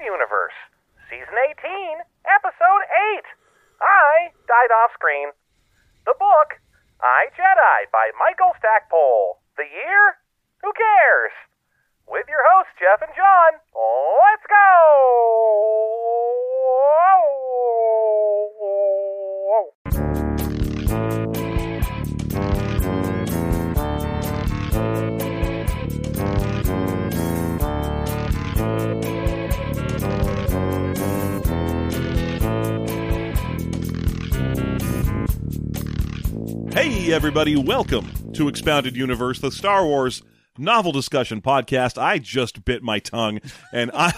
Universe, Season 18, Episode 8. I died off screen. The book, I Jedi by Michael Stackpole. The year? Who cares? With your hosts, Jeff and John. Let's go! Hey, everybody, welcome to Expounded Universe, the Star Wars novel discussion podcast. I just bit my tongue, and I,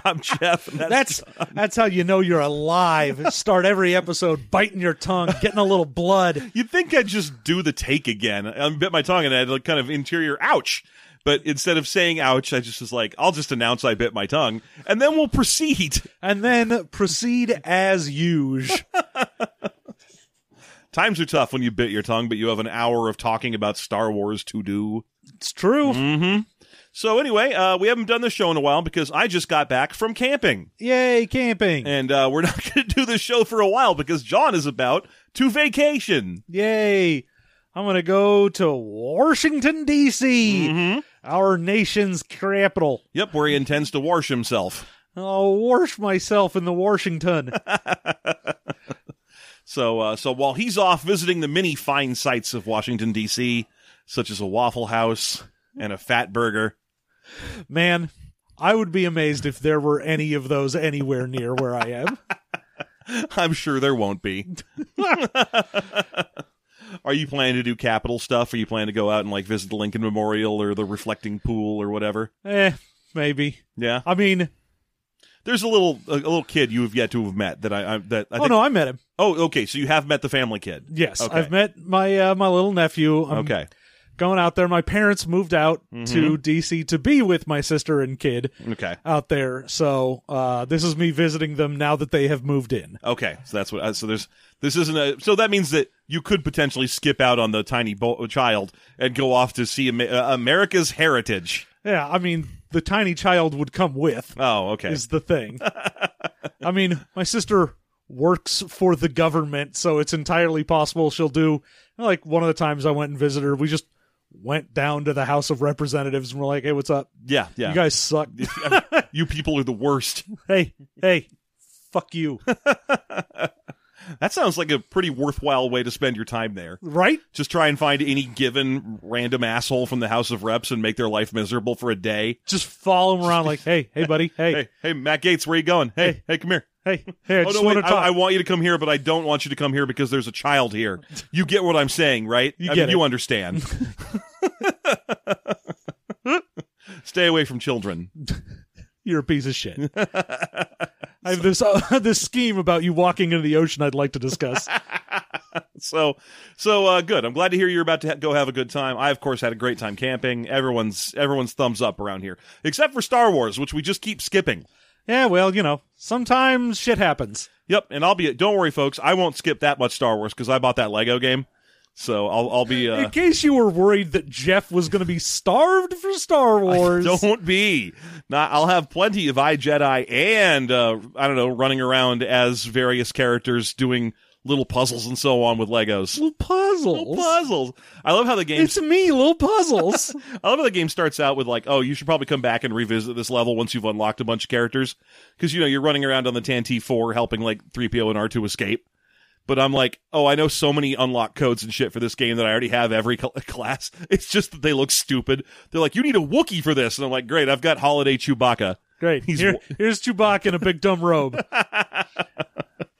I'm Jeff. And that's, That's that's how you know you're alive. Start every episode biting your tongue, getting a little blood. you'd think I'd just do the take again. I bit my tongue, and I had like kind of interior ouch. But instead of saying ouch, I just was like, I'll just announce I bit my tongue, and then we'll proceed. And then proceed as usual. Times are tough when you bit your tongue, but you have an hour of talking about Star Wars to do. It's true. Mm-hmm. So anyway, uh, we haven't done this show in a while because I just got back from camping. Yay, camping. And uh, we're not going to do this show for a while because John is about to vacation. Yay. I'm going to go to Washington, D.C., Mm-hmm. our nation's capital. Yep, where he intends to wash himself. I'll wash myself in the Washington. So, uh, so while he's off visiting the many fine sights of Washington D.C., such as a Waffle House and a Fat Burger, Man, I would be amazed if there were any of those anywhere near where I am. I'm sure there won't be. Are you planning to do capital stuff? Are you planning to go out and like visit the Lincoln Memorial or the reflecting pool or whatever? Eh, maybe. Yeah, I mean, there's a little a, a little kid you have yet to have met that I, I that I oh think, no, I met him. Oh, okay. So you have met the family kid. Yes, Okay. I've met my uh, my little nephew. I'm Okay. going out there. My parents moved out to DC to be with my sister and kid Okay. out there. So uh, this is me visiting them now that they have moved in. Okay. So that's what. Uh, so there's this isn't a. So that means that you could potentially skip out on the tiny bo- child and go off to see Ama- uh, America's heritage. Yeah, I mean the tiny child would come with Oh, okay. is the thing. I mean, my sister works for the government, so it's entirely possible she'll do like one of the times I went and visited her, we just went down to the House of Representatives and we're like, "Hey, what's up? yeah. Yeah. You guys suck." you people are the worst. hey, hey, fuck you. That sounds like a pretty worthwhile way to spend your time there. right? Just try and find any given random asshole from the House of Reps and make their life miserable for a day. Just follow him around like, hey, hey, buddy, hey, Hey, hey, Matt Gaetz, where you going? Hey, hey, come here. Hey, hey, I Oh just no, want wait, to talk. I, I want you to come here, but I don't want you to come here because there's a child here. You get what I'm saying, right? You I get mean, you understand. Stay away from children. You're a piece of shit. I have this uh, this scheme about you walking into the ocean. I'd like to discuss. So, so uh, good. I'm glad to hear you're about to ha- go have a good time. I, of course, had a great time camping. Everyone's everyone's thumbs up around here, except for Star Wars, which we just keep skipping. Yeah, well, you know, sometimes shit happens. Yep, and I'll be. Don't worry, folks. I won't skip that much Star Wars because I bought that Lego game. So I'll I'll be. Uh, In case you were worried that Jeff was going to be starved for Star Wars, Don't be. Not, I'll have plenty of I Jedi and uh, I don't know, running around as various characters doing little puzzles and so on with Legos. little puzzles. Little puzzles. I love how the game. It's me, little puzzles. I love how the game starts out with like, oh, you should probably come back and revisit this level once you've unlocked a bunch of characters, because you know you're running around on the Tantive Four helping like three PO and R two escape. But I'm like, oh, I know so many unlock codes and shit for this game that I already have every cl- class. It's just that they look stupid. They're like, you need a Wookiee for this, and I'm like, great, I've got Holiday Chewbacca. Great. He's Here, here's Chewbacca in a big dumb robe.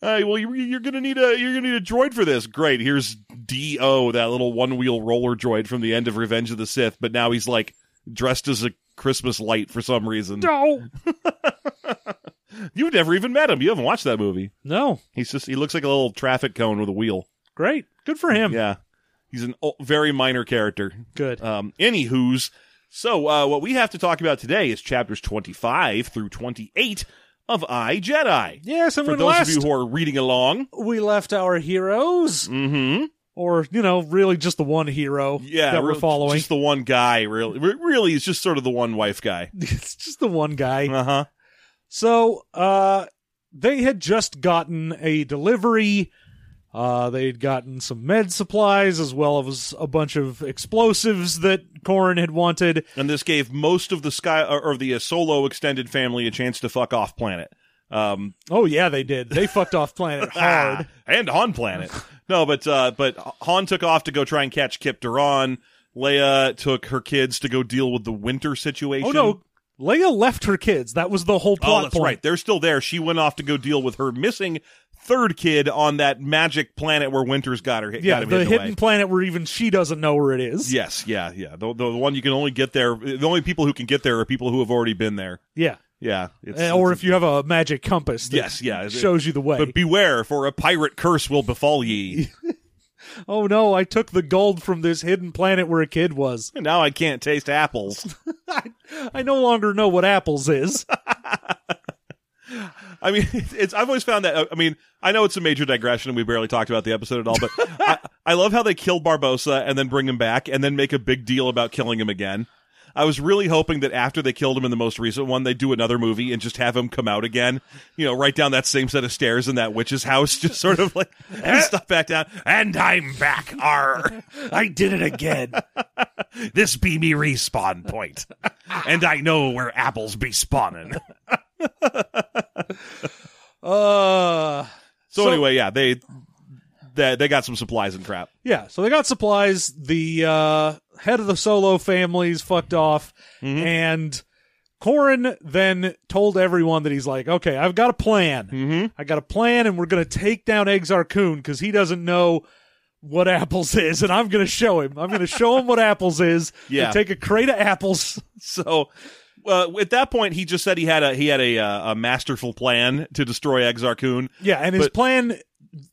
Hey, well, you, you're gonna need a you're gonna need a droid for this. Great. Here's Do, that little one wheel roller droid from the end of Revenge of the Sith, but now he's like dressed as a Christmas light for some reason. no, You've never even met him. You haven't watched that movie. no. He's just he looks like a little traffic cone with a wheel. Great. Good for him. Yeah, he's an o- very minor character. Good. Um, anywho's, so uh, what we have to talk about today is chapters 25 through 28 of I Jedi. yes, and For those last of you who are reading along, we left our heroes, mm-hmm. or you know, really just the one hero Yeah, that we're real- following. Just the one guy, really. Re- Really, it's just sort of the one wife guy. it's just the one guy. Uh huh. So, uh, they had just gotten a delivery. Uh, they'd gotten some med supplies as well as a bunch of explosives that Corran had wanted. And this gave most of the sky or, the uh, solo extended family a chance to fuck off planet. Um, Oh yeah, they did. They fucked off planet hard. and on planet. No, but uh, but Han took off to go try and catch Kip Durron. Leia took her kids to go deal with the winter situation. Oh no, Leia left her kids. That was the whole plot Oh, that's point. right. They're still there. She went off to go deal with her missing third kid on that magic planet where Winter's got her. Yeah, got the hidden planet where even she doesn't know where it is. Yes, yeah, yeah. The, the one you can only get there. The only people who can get there are people who have already been there. Yeah. Yeah, it's, Uh, or it's- if you have a magic compass that yes, yeah, it- shows you the way. But beware, for a pirate curse will befall ye. oh no, I took the gold from this hidden planet where a kid was. now I can't taste apples. I, I no longer know what apples is. I mean, it's. I've always found that. Uh, I mean, I know it's a major digression, and we barely talked about the episode at all. But I, I love how they kill Barbossa and then bring him back, and then make a big deal about killing him again. I was really hoping that after they killed him in the most recent one, they do another movie and just have him come out again. You know, right down that same set of stairs in that witch's house, just sort of like eh? stuff back down. And I'm back. R. I did it again. This be me respawn point, and I know where apples be spawning. Uh So, anyway, yeah, they they they got some supplies and crap. Yeah, so they got supplies. The uh, head of the solo family's fucked off, Mm-hmm. and Corran then told everyone that he's like, "Okay, I've got a plan. Mm-hmm. I got a plan, and we're gonna take down Exar Kun because he doesn't know." What apples is, and I'm going to show him. I'm going to show him what apples is. Yeah. Take a crate of apples. So uh, at that point, he just said he had a he had a uh, a masterful plan to destroy Exar Kun. Yeah, and his But- plan,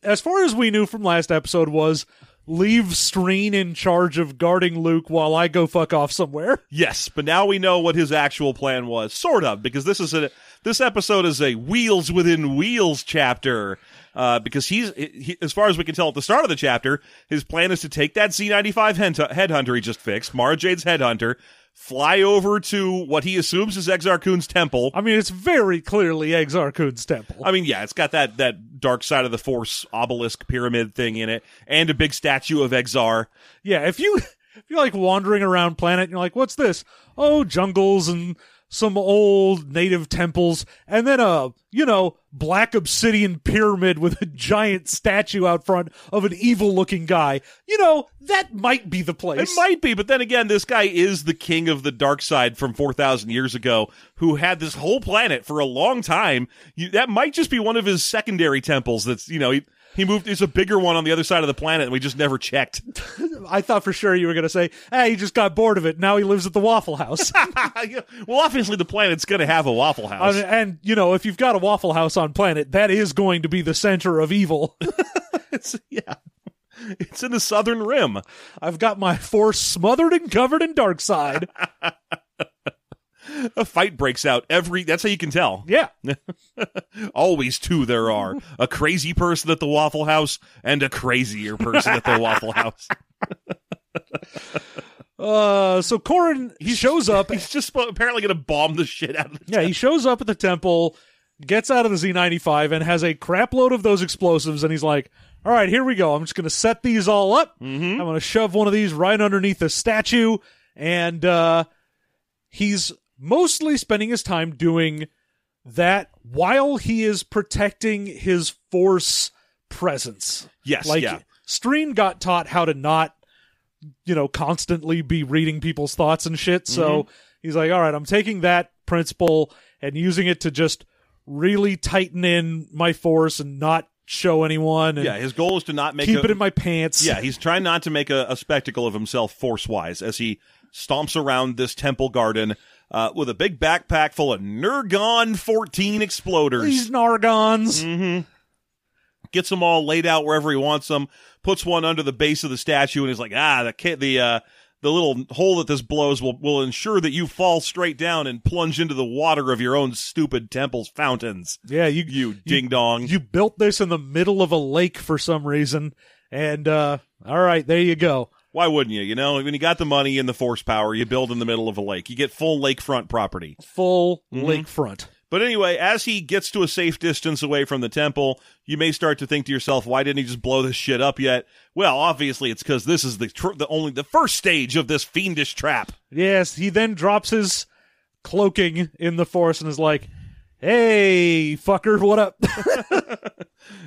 as far as we knew from last episode, was leave Streen in charge of guarding Luke while I go fuck off somewhere. Yes, but now we know what his actual plan was, sort of, because this is a this episode is a wheels within wheels chapter. Uh, because he's, he, as far as we can tell at the start of the chapter, his plan is to take that Z95 headhunter he just fixed, Mara Jade's headhunter, fly over to what he assumes is Exar Kun's temple. I mean, it's very clearly Exar Kun's temple. I mean, yeah, it's got that that dark side of the force obelisk pyramid thing in it, and a big statue of Exar. Yeah, if you if you're like wandering around planet and you're like, what's this? Oh, jungles and some old native temples, and then a you know black obsidian pyramid with a giant statue out front of an evil looking guy. You know that might be the place. It might be, but then again, this guy is the king of the dark side from 4,000 years ago who had this whole planet for a long time. You, that might just be one of his secondary temples that's, you know, he, he moved, there's a bigger one on the other side of the planet and we just never checked. I thought for sure you were going to say, "Hey, he just got bored of it. Now he lives at the Waffle House." well, obviously the planet's going to have a Waffle House. and, and you know, if you've got a Waffle House on planet, that is going to be the center of evil. Yeah. It's in the southern rim. I've got my force smothered and covered in dark side. A fight breaks out every, that's how you can tell. Yeah. Always two there are. A crazy person at the Waffle House and a crazier person at the Waffle House. Uh, so Corran he shows up. He's just apparently going to bomb the shit out of the yeah, he shows up at the temple, gets out of the Z95, and has a crap load of those explosives. And he's like, "All right, here we go. I'm just going to set these all up. I'm going to shove one of these right underneath the statue." And uh, he's mostly spending his time doing that while he is protecting his force presence. Yes, Like yeah. Streen got taught how to not, you know, constantly be reading people's thoughts and shit. So Mm-hmm. he's like, all right, I'm taking that principle and using it to just really tighten in my force and not show anyone and Yeah, his goal is to not make keep a, it in my pants. Yeah, he's trying not to make a, a spectacle of himself force wise as he stomps around this temple garden uh, with a big backpack full of Nergon 14 exploders. These Nargons. Mm-hmm. Gets them all laid out wherever he wants them. Puts one under the base of the statue, and he's like, "Ah, the ca- the uh, the little hole that this blows will will ensure that you fall straight down and plunge into the water of your own stupid temple's fountains." Yeah, you You ding dong. you built this in the middle of a lake for some reason, And uh all right, there you go. Why wouldn't you? You know, when you got the money and the force power, you build in the middle of a lake. You get full lakefront property. Full Mhm. lakefront. But anyway, as he gets to a safe distance away from the temple, you may start to think to yourself, why didn't he just blow this shit up yet? Well, obviously it's because this is the tr- the only the first stage of this fiendish trap. Yes, he then drops his cloaking in the forest and is like, "Hey, fucker, what up?"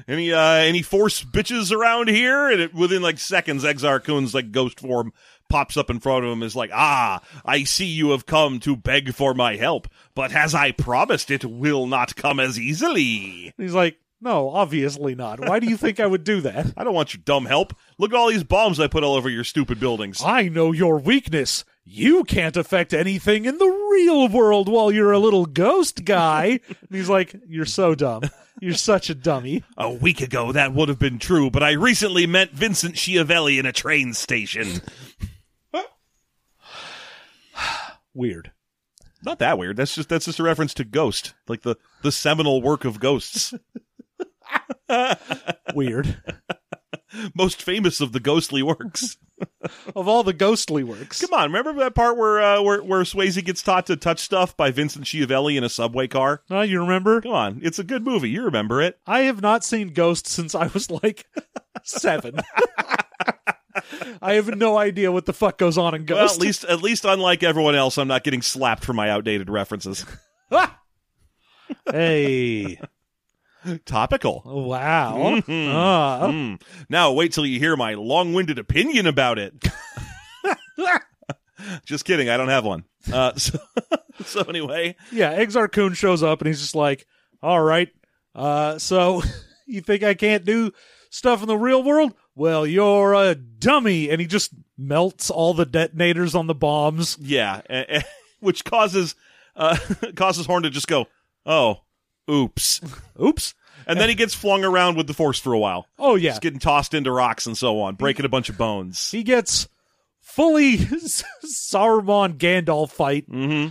Any uh any force bitches around here? And it, within like seconds, Exar Kun's like ghost form pops up in front of him. Is like, ah, I see you have come to beg for my help, but as I promised, it will not come as easily. He's like, "No, obviously not. Why do you think I would do that?" I don't want your dumb help. Look at all these bombs I put all over your stupid buildings. I know your weakness. You can't affect anything in the real world while you're a little ghost guy. and he's like, You're so dumb. You're such a dummy. A week ago, that would have been true, but I recently met Vincent Schiavelli in a train station. Weird. Not that weird. That's just that's just a reference to Ghost, like the the seminal work of ghosts, Weird. most famous of the ghostly works. of all the ghostly works. Come on, remember that part where uh, where where Swayze gets taught to touch stuff by Vincent Schiavelli in a subway car? Uh, you remember? Come on, it's a good movie. You remember it? I have not seen Ghost since I was like seven. I have no idea what the fuck goes on in Well, Ghost. at least at least unlike everyone else, I'm not getting slapped for my outdated references. Hey. Topical. Wow. Mhm. Ah. Mm. Now wait till you hear my long-winded opinion about it. just kidding. I don't have one. Uh, so, so anyway, Yeah, Exar Kun shows up and he's just like, all right, uh, so you think I can't do stuff in the real world? Well, you're a dummy. And he just melts all the detonators on the bombs. yeah, eh, eh, which causes uh, causes Horn to just go, "Oh, oops," Oops. And then he gets flung around with the Force for a while. Oh, yeah. Just getting tossed into rocks and so on, breaking a bunch of bones. He gets fully Saruman Gandalf fight. Mm-hmm.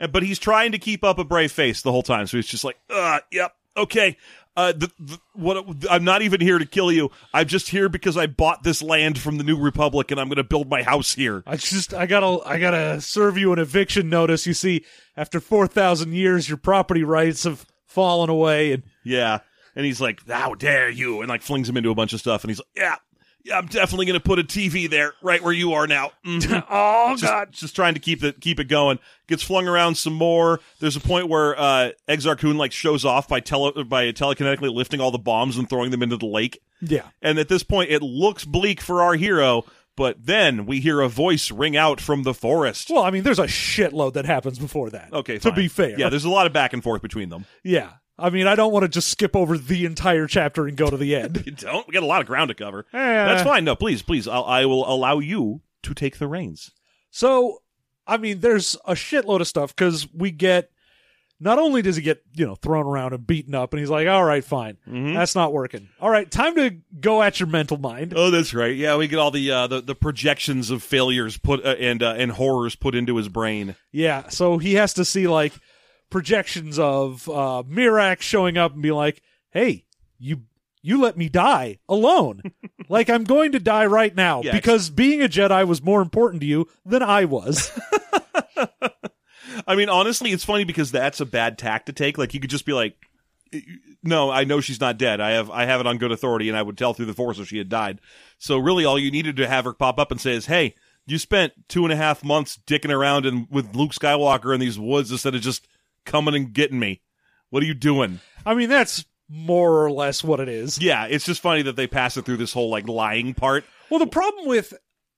And, but he's trying to keep up a brave face the whole time. So he's just like, uh, yep, okay. Uh, the, the, what? I'm not even here to kill you. I'm just here because I bought this land from the New Republic, and I'm going to build my house here. I just, I gotta, I gotta serve you an eviction notice. You see, after 4,000 years, your property rights have fallen away. And Yeah. And he's like, "How dare you!" And like flings him into a bunch of stuff. And he's like, "Yeah, yeah, I'm definitely going to put a TV there, right where you are now." Mhm. oh, just, just trying to keep it keep it going. Gets flung around some more. There's a point where uh, Exar Kun like shows off by tele by telekinetically lifting all the bombs and throwing them into the lake. Yeah. And at this point, it looks bleak for our hero. But then we hear a voice ring out from the forest. Well, I mean, there's a shitload that happens before that. Okay, fine. To be fair. yeah, there's a lot of back and forth between them. Yeah. I mean, I don't want to just skip over the entire chapter and go to the end. You don't. We got a lot of ground to cover. Eh. That's fine. No, please, please. I'll, I will allow you to take the reins. So, I mean, there's a shitload of stuff because we get. Not only does he get, you know, thrown around and beaten up, and he's like, all right, fine. Mhm. That's not working. All right, time to go at your mental mind. Oh, that's right. Yeah, we get all the uh, the, the projections of failures put uh, and uh, and horrors put into his brain. Yeah, so he has to see, like, projections of uh, Mirax showing up and be like, hey, you. You let me die alone. like I'm going to die right now Yeah, because being a Jedi was more important to you than I was. I mean, honestly, it's funny because that's a bad tack to take. Like, you could just be like, "No, I know she's not dead. I have I have it on good authority, and I would tell through the Force if she had died." So, really, all you needed to have her pop up and say is, "Hey, you spent two and a half months dicking around and with Luke Skywalker in these woods instead of just coming and getting me. What are you doing?" I mean, that's more or less what it is. Yeah, it's just funny that they pass it through this whole like lying part. Well, the problem with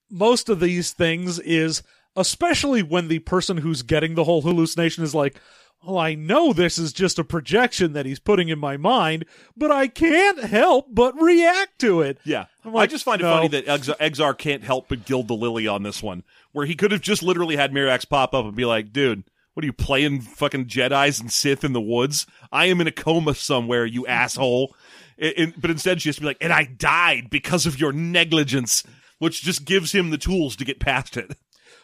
most of these things is, especially when the person who's getting the whole hallucination is like, well, I know this is just a projection that he's putting in my mind, but I can't help but react to it. Yeah. Like, I just find it no. funny that Exar, Exar can't help but gild the lily on this one, where he could have just literally had Mirax pop up and be like, dude, what are you playing fucking Jedi's and Sith in the woods? I am in a coma somewhere, you asshole. But instead, she has to be like, and I died because of your negligence, which just gives him the tools to get past it.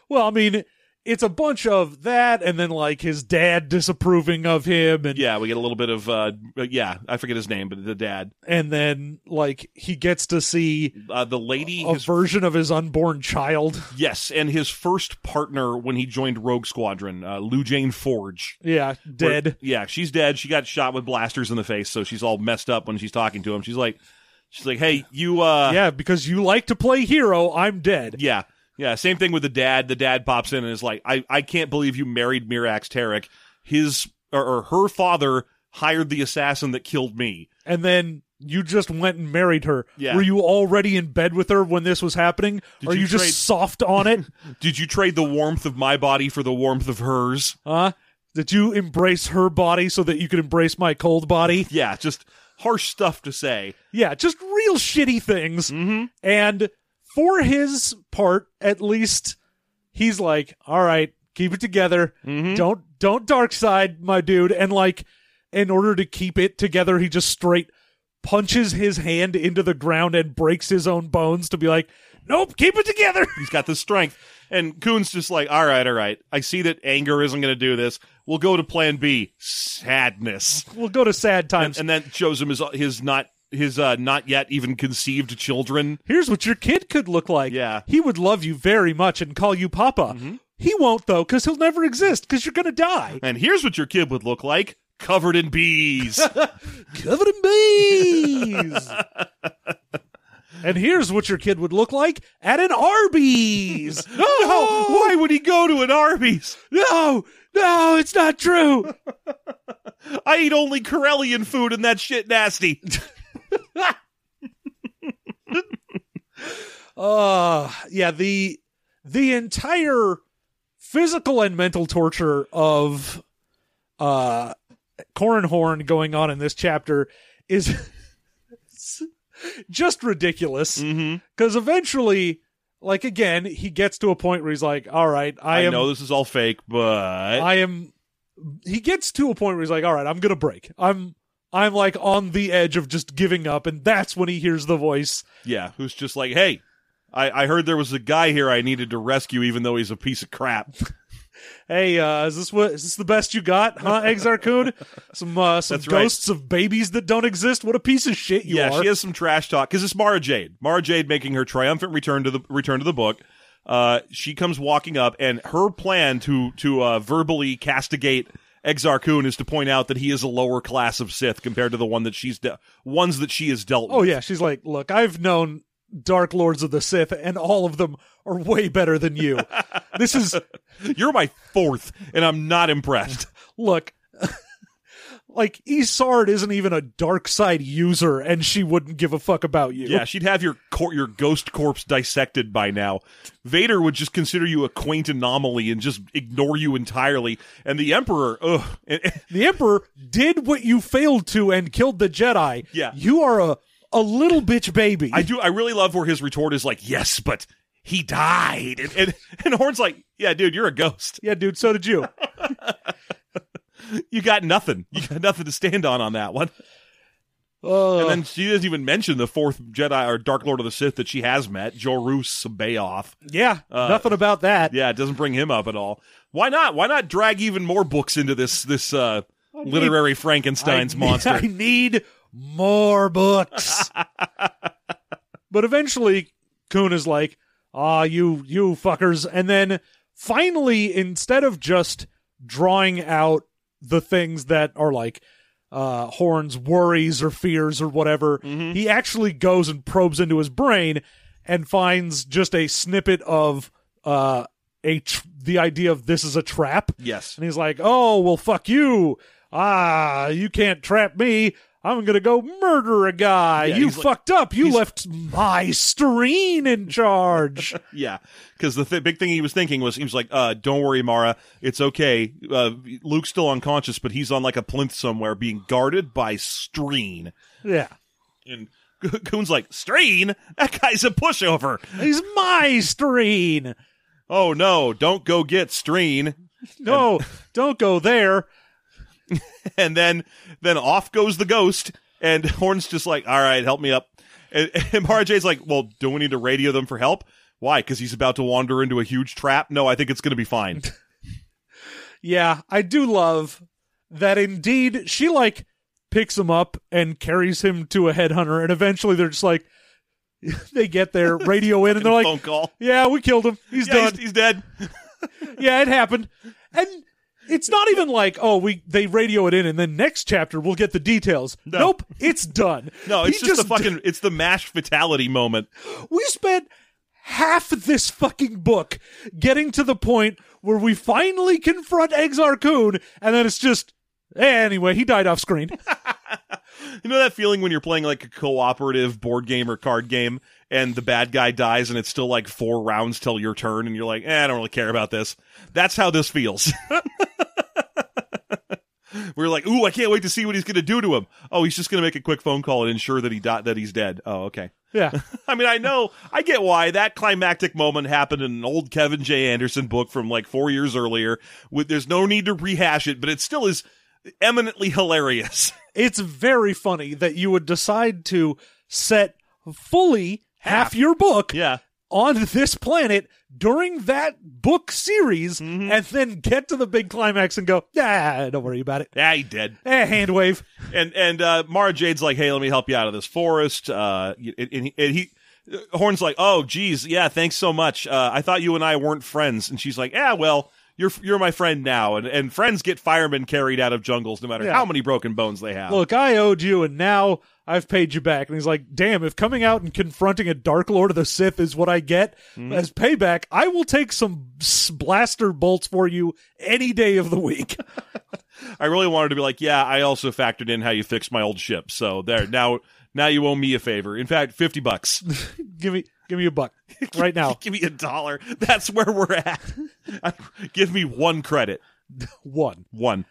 Well, I mean, it's a bunch of that, and then like his dad disapproving of him, and Yeah, we get a little bit of uh yeah, I forget his name, but the dad. and then like he gets to see Uh the lady a his, version of his unborn child. yes, and his first partner when he joined Rogue Squadron, uh Lujayne Forge. Yeah, Where- dead. yeah, she's dead. She got shot with blasters in the face, so she's all messed up when she's talking to him. She's like she's like, "Hey, you uh yeah, because you like to play hero, I'm dead. Yeah. Yeah. Same thing with the dad. The dad pops in and is like, I, I can't believe you married Mirax Terrik. His or, or her father hired the assassin that killed me. And then you just went and married her. Yeah. Were you already in bed with her when this was happening? Did Are you you, trade- just soft on it? Did you trade the warmth of my body for the warmth of hers? huh? Did you embrace her body so that you could embrace my cold body? Yeah, just harsh stuff to say. Yeah, just real shitty things. Mm-hmm. And for his part, at least, he's like, "All right, keep it together. Mhm. Don't don't dark side, my dude." And like, in order to keep it together, he just straight punches his hand into the ground and breaks his own bones to be like, "Nope, keep it together." He's got the strength. And Kun's just like, all right, all right. I see that anger isn't going to do this. We'll go to plan B sadness. we'll go to sad And, times. and then shows him his, his not. His uh, not yet even conceived children. Here's what your kid could look like. Yeah. he would love you very much and call you Papa. He won't though, because he'll never exist. Because you're gonna die. And here's what your kid would look like covered in bees. covered in bees. and here's what your kid would look like at an Arby's. No, no, why would he go to an Arby's? no, no, it's not true. I eat only Corellian food and that shit nasty. Uh yeah, the the entire physical and mental torture of uh Corran Horn going on in this chapter is just ridiculous. Mm-hmm. Because eventually, like again, he gets to a point where he's like, "All right, I, I, am, know this is all fake, but I am." He gets to a point where he's like, "All right, I'm gonna break. I'm, I'm like on the edge of just giving up." And that's when he hears the voice. yeah, who's just like, hey, I, I heard there was a guy here I needed to rescue, even though he's a piece of crap. Hey, uh, is this what? Is this the best you got, huh, Exar Kun? Some, uh, some That's right. ghosts of babies that don't exist. What a piece of shit you yeah, are. Yeah, she has some trash talk because it's Mara Jade. Mara Jade making her triumphant return to the return to the book. Uh, she comes walking up, and her plan to to uh, verbally castigate Exar Kun is to point out that he is a lower class of Sith compared to the one that she's de- ones that she has dealt. oh with. yeah, she's like, look, I've known Dark Lords of the Sith, and all of them are way better than you. this is You're my fourth, and I'm not impressed. look like Isard isn't even a dark side user and she wouldn't give a fuck about you. Yeah, she'd have your cor- your ghost corpse dissected by now. Vader would just consider you a quaint anomaly and just ignore you entirely. And the Emperor, ugh. The Emperor did what you failed to and killed the Jedi. Yeah. You are a a little bitch baby. I do. I really love where his retort is like, "Yes, but he died," and and, and Horn's like, "Yeah, dude, you're a ghost. yeah, dude, so did you. You got nothing. You got nothing to stand on on that one." Uh, And then she doesn't even mention the fourth Jedi or Dark Lord of the Sith that she has met, Joruus C'baoth. yeah, uh, nothing about that. Yeah, it doesn't bring him up at all. Why not? Why not drag even more books into this this uh, literary Frankenstein's I, monster? I need more books. but eventually, Kun is like, "Ah, you, you fuckers!" And then finally, instead of just drawing out the things that are like uh, Horn's worries or fears or whatever, he actually goes and probes into his brain and finds just a snippet of uh, a tr- the idea of this is a trap. yes. And he's like, "Oh, well, fuck you. Ah, you can't trap me. I'm gonna go murder a guy. Yeah, you he's like- fucked up. You left my Streen in charge." Yeah, because the th- big thing he was thinking was he was like, uh, "Don't worry, Mara, it's okay. Uh, Luke's still unconscious, but he's on like a plinth somewhere, being guarded by Streen." yeah, And Kun's like, "Streen? That guy's a pushover." he's my Streen. Oh no, don't go get Streen. No, don't go there. And then then off goes the ghost, and Horn's just like, "All right, help me up." And, and Mara like, "Well, do we need to radio them for help?" Why? Because he's about to wander into a huge trap? No, I think it's going to be fine. Yeah, I do love that indeed she like picks him up and carries him to a headhunter and eventually they're just like they get there, radio in and they're like, Phone call. "Yeah, we killed him. He's Yeah, done." he's, he's dead. yeah, it happened. And it's not even like, "Oh, we they radio it in and then next chapter we'll get the details." No. Nope, it's done. No, He it's just, a fucking. It's the mash fatality moment. we spent half this fucking book getting to the point where we finally confront Exar Kun, and then it's just anyway, he died off screen. You know that feeling when you're playing like a cooperative board game or card game, and the bad guy dies, and it's still like four rounds till your turn, and you're like, eh, I don't really care about this. That's how this feels. We're like, ooh, I can't wait to see what he's going to do to him. Oh, he's just going to make a quick phone call and ensure that he di- that he's dead. Oh, okay. yeah. I mean, I know, I get why that climactic moment happened in an old Kevin J. Anderson book from like four years earlier. With there's no need to rehash it, but it still is eminently hilarious. It's very funny that you would decide to set fully half, your book yeah. on this planet during that book series Mm-hmm. and then get to the big climax and go, ah, don't worry about it. Yeah, he did. Eh, hand wave. and and uh, Mara Jade's like, "Hey, let me help you out of this forest." Uh, and, and he, and he Horn's like, "Oh, geez, yeah, thanks so much. Uh, I thought you and I weren't friends." And she's like, "Yeah, well, you're you're my friend now." And and friends get firemen carried out of jungles, no matter Yeah. how many broken bones they have. Look, I owed you and now I've paid you back. And he's like, damn, if coming out and confronting a Dark Lord of the Sith is what I get Mm-hmm. as payback, I will take some blaster bolts for you any day of the week. I really wanted to be like, "Yeah, I also factored in how you fixed my old ship." So there, now now you owe me a favor. In fact, fifty bucks. give me give me a buck right now. Give me a dollar. That's where we're at. Give me one credit. One. One.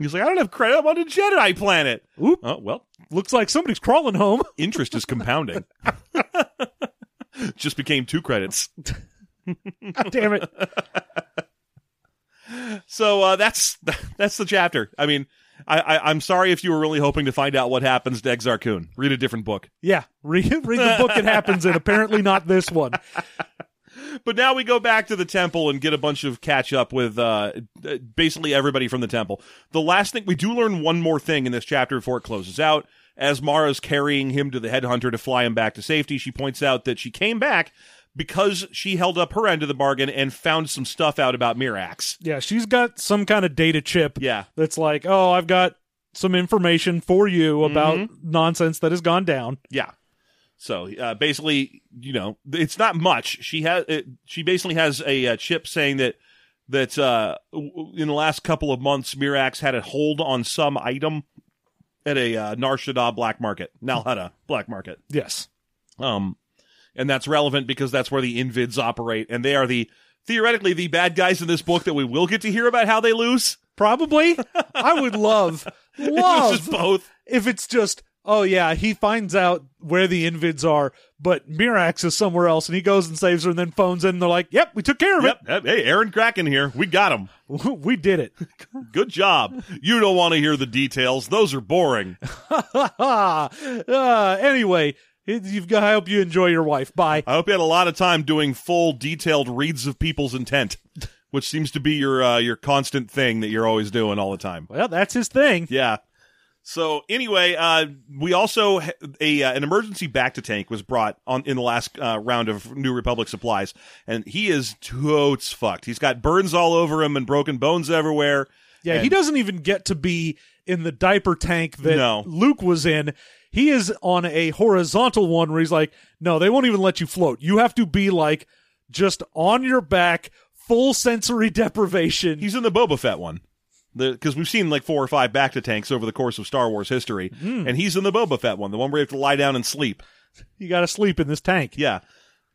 He's like, I don't have credit. I'm on a Jedi planet. Oop. Oh, well, Looks like somebody's crawling home. interest is compounding. Just became two credits. God damn it. So uh, that's that's the chapter. I mean, I, I I'm sorry if you were really hoping to find out what happens to Exar Kun. Read a different book. Yeah. Read, read the book it happens in. Apparently not this one. But now we go back to the temple and get a bunch of catch up with uh, basically everybody from the temple. The last thing we do learn one more thing in this chapter before it closes out. As Mara's carrying him to the headhunter to fly him back to safety, she points out that she came back because she held up her end of the bargain and found some stuff out about Mirax. Yeah, she's got some kind of data chip Yeah. that's like, oh, I've got some information for you about nonsense that has gone down. Yeah. So uh, basically, you know, it's not much. She has it, she basically has a, uh chip saying that that uh, in the last couple of months, Mirax had a hold on some item at a uh, Nar Shaddaa black market, Nal Hutta black market. Yes. Um, and that's relevant because that's where the Invids operate, and they are the theoretically the bad guys in this book that we will get to hear about how they lose. Probably. I would love, It's love just both. if it's just, oh yeah, he finds out where the Invids are, but Mirax is somewhere else, and he goes and saves her, and then phones in, and they're like, "Yep, we took care of Yep. Hey, Airen Cracken here. We got him. we did it." Good job. You don't want to hear the details; those are boring. uh, anyway, you've got. I hope you enjoy your wife. Bye. I hope you had a lot of time doing full, detailed reads of people's intent, which seems to be your uh, your constant thing that you're always doing all the time. Well, that's his thing. Yeah. So anyway, uh, we also ha- a uh, an emergency bacta tank was brought on in the last uh, round of New Republic supplies, and he is totes fucked. He's got burns all over him and broken bones everywhere. Yeah, And- he doesn't even get to be in the diaper tank that No. Luke was in. He is on a horizontal one where he's like, no, they won't even let you float. You have to be like just on your back, full sensory deprivation. He's in the Boba Fett one. Because we've seen like four or five bacta tanks over the course of Star Wars history, and he's in the Boba Fett one, the one where you have to lie down and sleep. you got to sleep in this tank. Yeah.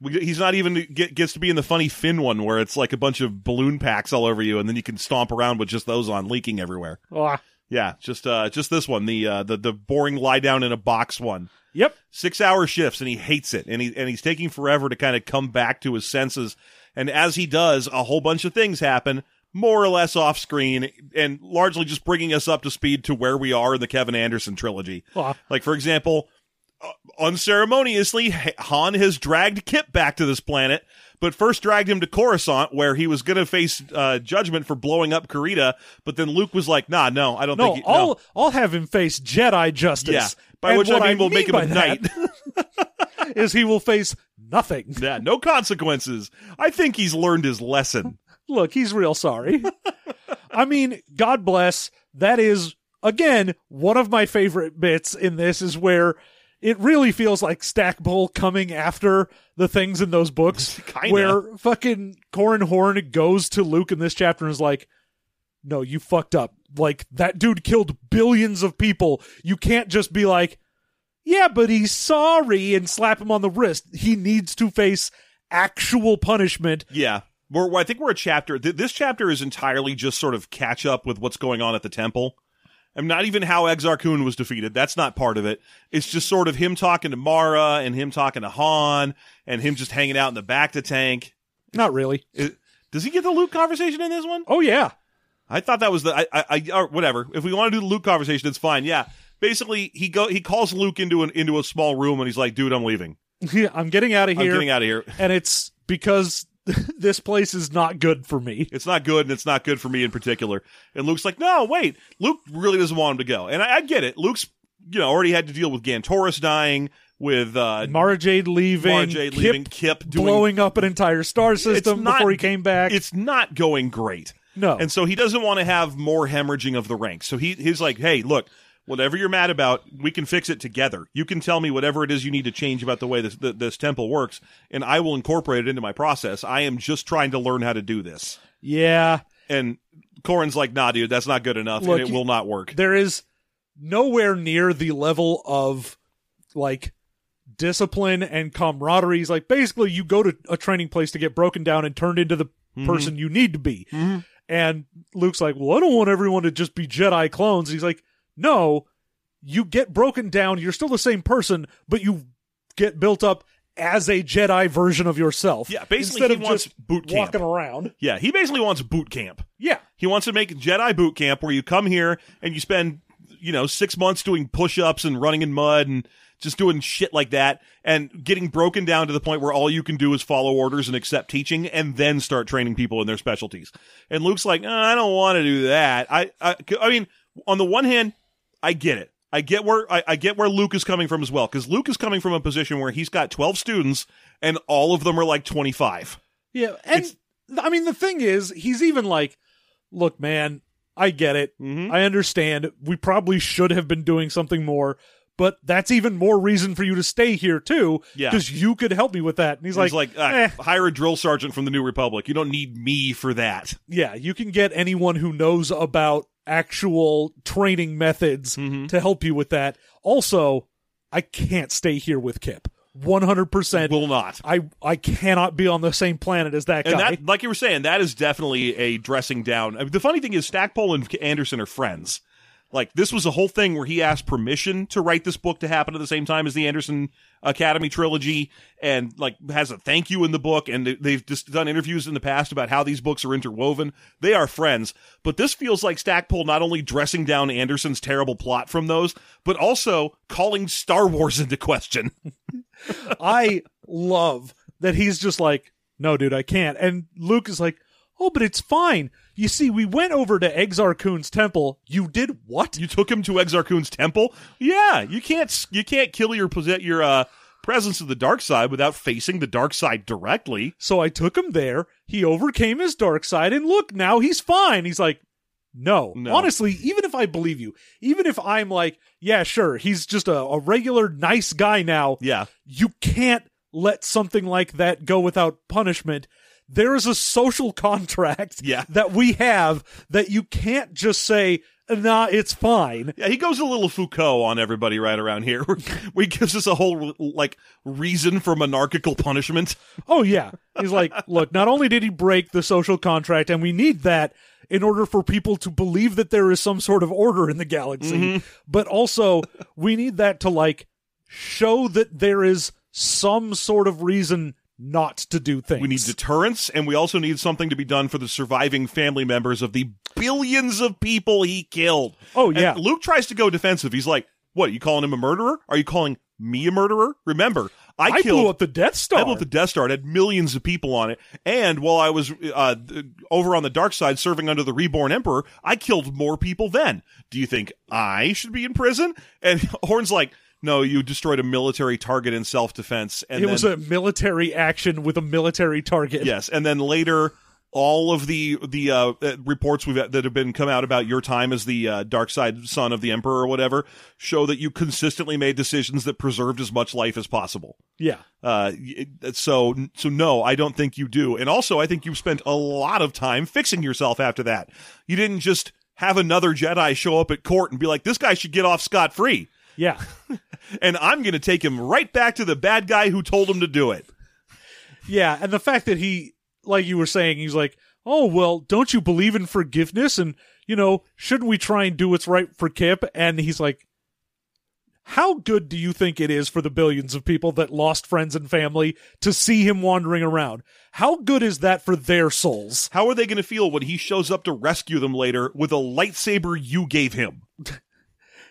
We, he's not even get, gets to be in the funny Finn one where it's like a bunch of balloon packs all over you, and then you can stomp around with just those on, leaking everywhere. Ah, Yeah, just uh, just this one, the uh, the the boring lie down in a box one. yep. Six hour shifts, and he hates it, and he and he's taking forever to kind of come back to his senses. And as he does, a whole bunch of things happen, more or less off screen, and largely just bringing us up to speed to where we are in the Kevin Anderson trilogy. Like, for example, uh, unceremoniously, Han has dragged Kip back to this planet, but first dragged him to Coruscant, where he was going to face uh, judgment for blowing up Carida. But then Luke was like, "Nah, no, I don't No, think." He, I'll no. I'll have him face Jedi justice. Yeah, by And which I what mean we'll make him a knight. is he will face nothing. Yeah, no consequences. I think he's learned his lesson. Look, he's real sorry. I mean, God bless. That is again one of my favorite bits in this is where it really feels like Stackpole coming after the things in those books, Kinda. where fucking Corran Horn goes to Luke in this chapter and is like, "No, you fucked up. Like that dude killed billions of people. You can't just be like." Yeah, but he's sorry and slap him on the wrist. He needs to face actual punishment Yeah. We're, I think we're a chapter. Th- this chapter is entirely just sort of catch up with what's going on at the temple. And not even how Exar Kun was defeated. That's not part of it. It's just sort of him talking to Mara and him talking to Han and him just hanging out in the bacta tank. Not really. It- does he get the Luke conversation in this one? Oh yeah. I thought that was the I I, I or whatever. If we want to do the Luke conversation, it's fine. Yeah. Basically, he go he calls Luke into an into a small room and he's like, "Dude, I'm leaving. Yeah, I'm getting out of I'm here. getting out of here. and it's because this place is not good for me. It's not good, and it's not good for me in particular." And Luke's like, "No, wait. Luke really doesn't want him to go." And I, I get it. Luke's you know already had to deal with Gantoris dying, with uh, Mara Jade leaving, Mara Jade Kip leaving, Kip doing. blowing up an entire star system not- before he came back. It's not going great. no, And so he doesn't want to have more hemorrhaging of the ranks. So he he's like, hey, look, whatever you're mad about, we can fix it together. You can tell me whatever it is you need to change about the way this th- this temple works, and I will incorporate it into my process. I am just trying to learn how to do this. yeah, And Corran's like, nah, dude, that's not good enough, Look, and it will not work. there is nowhere near the level of like discipline and camaraderie. He's like basically you go to a training place to get broken down and turned into the Mm-hmm. person you need to be. And Luke's like, well, I don't want everyone to just be Jedi clones. He's like, no, you get broken down. You're still the same person, but you get built up as a Jedi version of yourself. Yeah, basically instead he of wants just boot camp. walking around. Yeah, he basically wants boot camp. Yeah, He wants to make Jedi boot camp where you come here and you spend, you know, six months doing push ups and running in mud and just doing shit like that and getting broken down to the point where all you can do is follow orders and accept teaching and then start training people in their specialties. And Luke's like, "Uh, I don't want to do that. I, I, I mean, on the one hand, I get it. I get where I, I get where Luke is coming from as well because Luke is coming from a position where he's got twelve students and all of them are like twenty five. yeah. And I mean, the thing is, he's even like, look, man, I get it. Mhm. I understand. We probably should have been doing something more. But that's even more reason for you to stay here too, Yeah. because you could help me with that. And he's He's like, like, ah, eh, hire a drill sergeant from the New Republic. You don't need me for that. yeah, you can get anyone who knows about actual training methods Mhm. to help you with that. Also, I can't stay here with Kip. 100%. Will not. I I cannot be on the same planet as that And guy. that, like you were saying, that is definitely a dressing down. I mean, the funny thing is, Stackpole and Anderson are friends. Like this was a whole thing where he asked permission to write this book to happen at the same time as the Anderson Academy trilogy, and like has a thank you in the book. And they- they've just done interviews in the past about how these books are interwoven. They are friends, but this feels like Stackpole not only dressing down Anderson's terrible plot from those, but also calling Star Wars into question. I love that he's just like, no, dude, I can't. And Luke is like, oh, but it's fine. You see, we went over to Exar Kun's temple. You did what? You took him to Exar Kun's temple. Yeah, you can't you can't kill your your uh, presence of the dark side without facing the dark side directly. So I took him there. He overcame his dark side, and look, now he's fine. He's like, no. No. Honestly, even if I believe you, even if I'm like, yeah, sure, he's just a, a regular nice guy now, Yeah, you can't let something like that go without punishment. There is a social contract Yeah. that we have that you can't just say, nah, it's fine. yeah. He goes a little Foucault on everybody right around here, he gives us a whole like reason for monarchical punishment. Oh, yeah. He's like, look, not only did he break the social contract, and we need that in order for people to believe that there is some sort of order in the galaxy, mm-hmm. but also we need that to like show that there is some sort of reason not to do things. We need deterrence, and we also need something to be done for the surviving family members of the billions of people he killed. Oh, And yeah. Luke tries to go defensive. He's like, "What? Are you calling him a murderer? Are you calling me a murderer? Remember, I, I killed blew up the Death Star. I blew up the Death Star. It had millions of people on it. And while I was uh, over on the dark side serving under the Reborn Emperor, I killed more people then. Do you think I should be in prison? And Horn's like, no, you destroyed a military target in self defense. And it then, was a military action with a military target. yes, and then later. All of the the uh, uh, reports we've that have been come out about your time as the uh, dark side son of the emperor or whatever show that you consistently made decisions that preserved as much life as possible. Yeah. Uh, so so no, I don't think you do. And also, I think you spent a lot of time fixing yourself after that. You didn't just have another Jedi show up at court and be like, "This guy should get off scot free," Yeah. and I'm going to take him right back to the bad guy who told him to do it. Yeah, and the fact that he, like you were saying, he's like, "Oh well, don't you believe in forgiveness?" And you know, shouldn't we try and do what's right for Kip? And he's like, "How good do you think it is for the billions of people that lost friends and family to see him wandering around? How good is that for their souls?" How are they going to feel when he shows up to rescue them later with a lightsaber you gave him?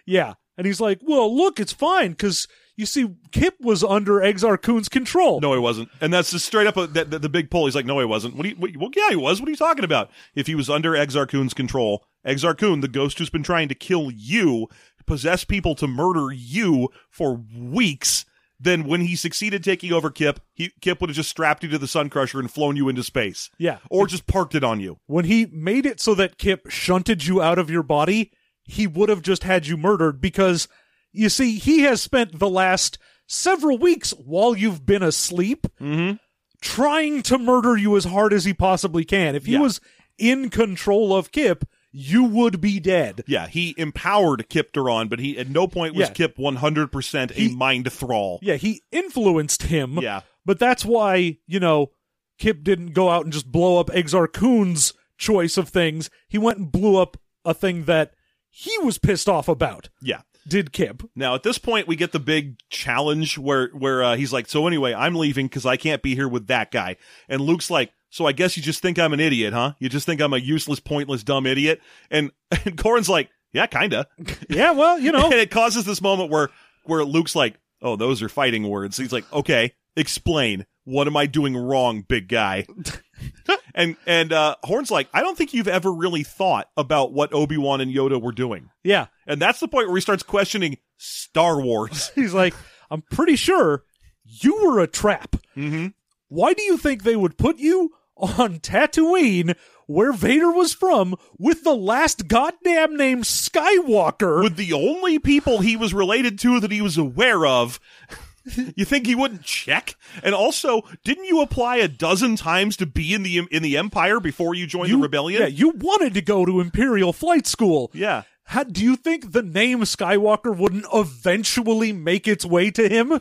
Yeah, and he's like, "Well, look, it's fine because." You see, Kip was under Exar Kun's control. No, he wasn't. And that's just straight up a, the, big pull. He's like, no, he wasn't. What do you, what, well, yeah, he was. What are you talking about? If he was under Exar Kun's control, Exar Kun, the ghost who's been trying to kill you, possess people to murder you for weeks, then when he succeeded taking over Kip, he, Kip would have just strapped you to the Sun Crusher and flown you into space. Yeah. Or just parked it on you. when he made it so that Kip shunted you out of your body, he would have just had you murdered because, you see, he has spent the last several weeks while you've been asleep Mm-hmm. trying to murder you as hard as he possibly can. If he Yeah. was in control of Kip, you would be dead. Yeah, he empowered Kip Durron, but he at no point was Yeah. Kip 100% a He- mind thrall. Yeah, he influenced him. Yeah. But that's why, you know, Kip didn't go out and just blow up Exar Kun's choice of things. He went and blew up a thing that he was pissed off about. Yeah. Did Kip. Now at this point we get the big challenge where where uh, he's like, so anyway, I'm leaving because I can't be here with that guy. And Luke's like, so I guess you just think I'm an idiot, huh? You just think I'm a useless, pointless, dumb idiot. And and Corran's like, yeah, kinda. Yeah, well, you know. and it causes this moment where where Luke's like, oh, those are fighting words. He's like, okay, explain. What am I doing wrong, big guy? and and uh, Horn's like, I don't think you've ever really thought about what Obi Wan and Yoda were doing. yeah. And that's the point where he starts questioning Star Wars. He's like, I'm pretty sure you were a trap. mm-hmm. Why do you think they would put you on Tatooine, where Vader was from, with the last goddamn name Skywalker? With the only people he was related to that he was aware of. You think he wouldn't check? And also, didn't you apply a dozen times to be in the in the Empire before you joined you, the rebellion? Yeah, you wanted to go to Imperial Flight School. yeah. How, do you think the name Skywalker wouldn't eventually make its way to him?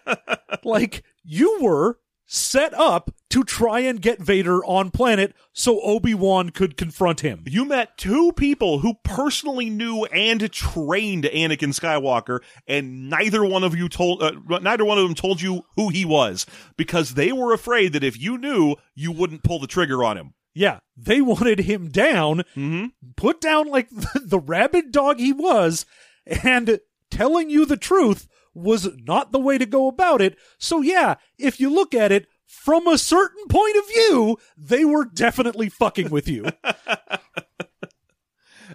like, you were set up to try and get Vader on planet so Obi-Wan could confront him. You met two people who personally knew and trained Anakin Skywalker, and neither one of you told, uh, neither one of them told you who he was because they were afraid that if you knew, you wouldn't pull the trigger on him. Yeah, they wanted him down, Mm-hmm. put down like the, the rabid dog he was, and telling you the truth was not the way to go about it. So yeah, if you look at it from a certain point of view, they were definitely fucking with you.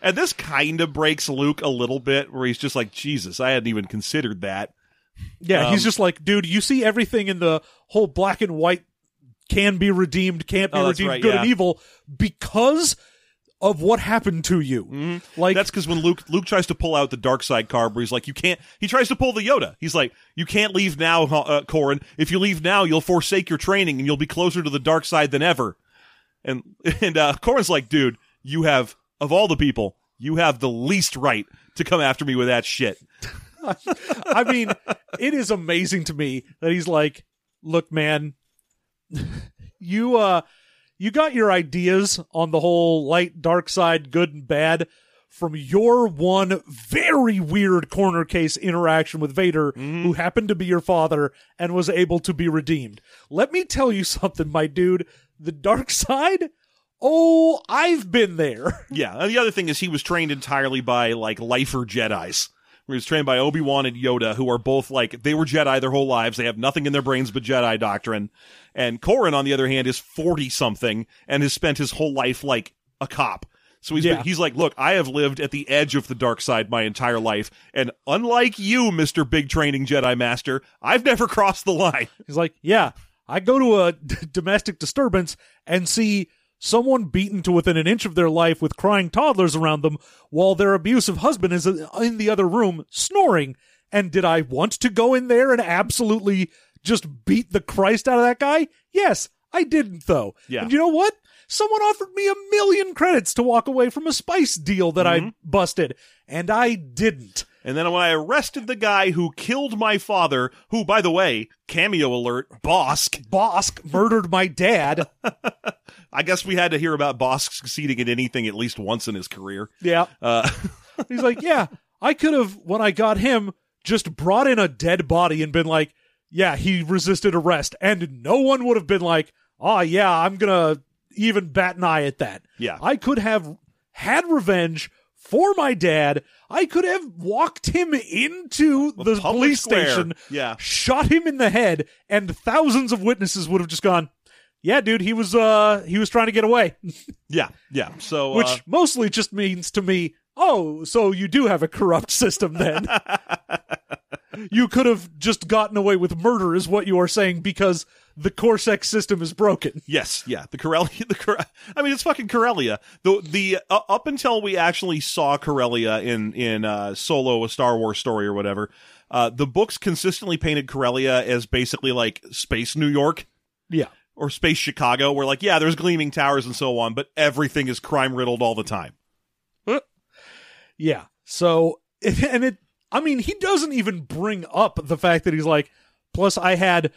And this kind of breaks Luke a little bit, where he's just like, Jesus, I hadn't even considered that. Yeah, Um, he's just like, dude, you see everything in the whole black and white can be redeemed, can't be Oh, redeemed, right, good yeah. and evil because of what happened to you. Mm-hmm. Like That's because when Luke Luke tries to pull out the dark side card, where he's like, you can't. He tries to pull the Yoda. He's like, you can't leave now, uh, Corran. If you leave now, you'll forsake your training, and you'll be closer to the dark side than ever. And and uh, Corran's like, dude, you have of all the people, you have the least right to come after me with that shit. I mean, it is amazing to me that he's like, "Look, man, you uh you got your ideas on the whole light dark side, good and bad from your one very weird corner case interaction with Vader mm-hmm. who happened to be your father and was able to be redeemed. Let me tell you something, my dude, the dark side Oh, I've been there. Yeah. And the other thing is, he was trained entirely by like lifer Jedi's. Where he's trained by Obi Wan and Yoda, who are both like they were Jedi their whole lives. They have nothing in their brains but Jedi doctrine. And Corran, on the other hand, is forty something and has spent his whole life like a cop. So he's Yeah. been, he's like, look, I have lived at the edge of the dark side my entire life, and unlike you, Mister Big Training Jedi Master, I've never crossed the line. He's like, yeah, I go to a d- domestic disturbance and see someone beaten to within an inch of their life with crying toddlers around them while their abusive husband is in the other room snoring. And did I want to go in there and absolutely just beat the Christ out of that guy? Yes, I didn't though. Yeah. And you know what? Someone offered me a million credits to walk away from a spice deal that I mm-hmm. busted, and I didn't. And then when I arrested the guy who killed my father, who, by the way, cameo alert, Bossk. Bossk murdered my dad. I guess we had to hear about Bossk succeeding at anything at least once in his career. Yeah. Uh, He's like, yeah, I could have, when I got him, just brought in a dead body and been like, yeah, he resisted arrest. And no one would have been like, oh, yeah, I'm going to even bat an eye at that. Yeah. I could have had revenge for my dad. I could have walked him into the public police square. station, Yeah. shot him in the head, and thousands of witnesses would have just gone, yeah, dude, he was uh he was trying to get away. yeah, yeah. So, Which uh, mostly just means to me, oh, so you do have a corrupt system then. you could have just gotten away with murder, is what you are saying, because the CorSec system is broken. Yes, yeah, the Corellia. The Cor- I mean, it's fucking Corellia. The the uh, up until we actually saw Corellia in in uh, Solo, a Star Wars story or whatever, uh, the books consistently painted Corellia as basically like space New York Yeah. or space Chicago, where like yeah, there's gleaming towers and so on, but everything is crime riddled all the time. Yeah. So, and it, I mean, he doesn't even bring up the fact that he's like, plus I had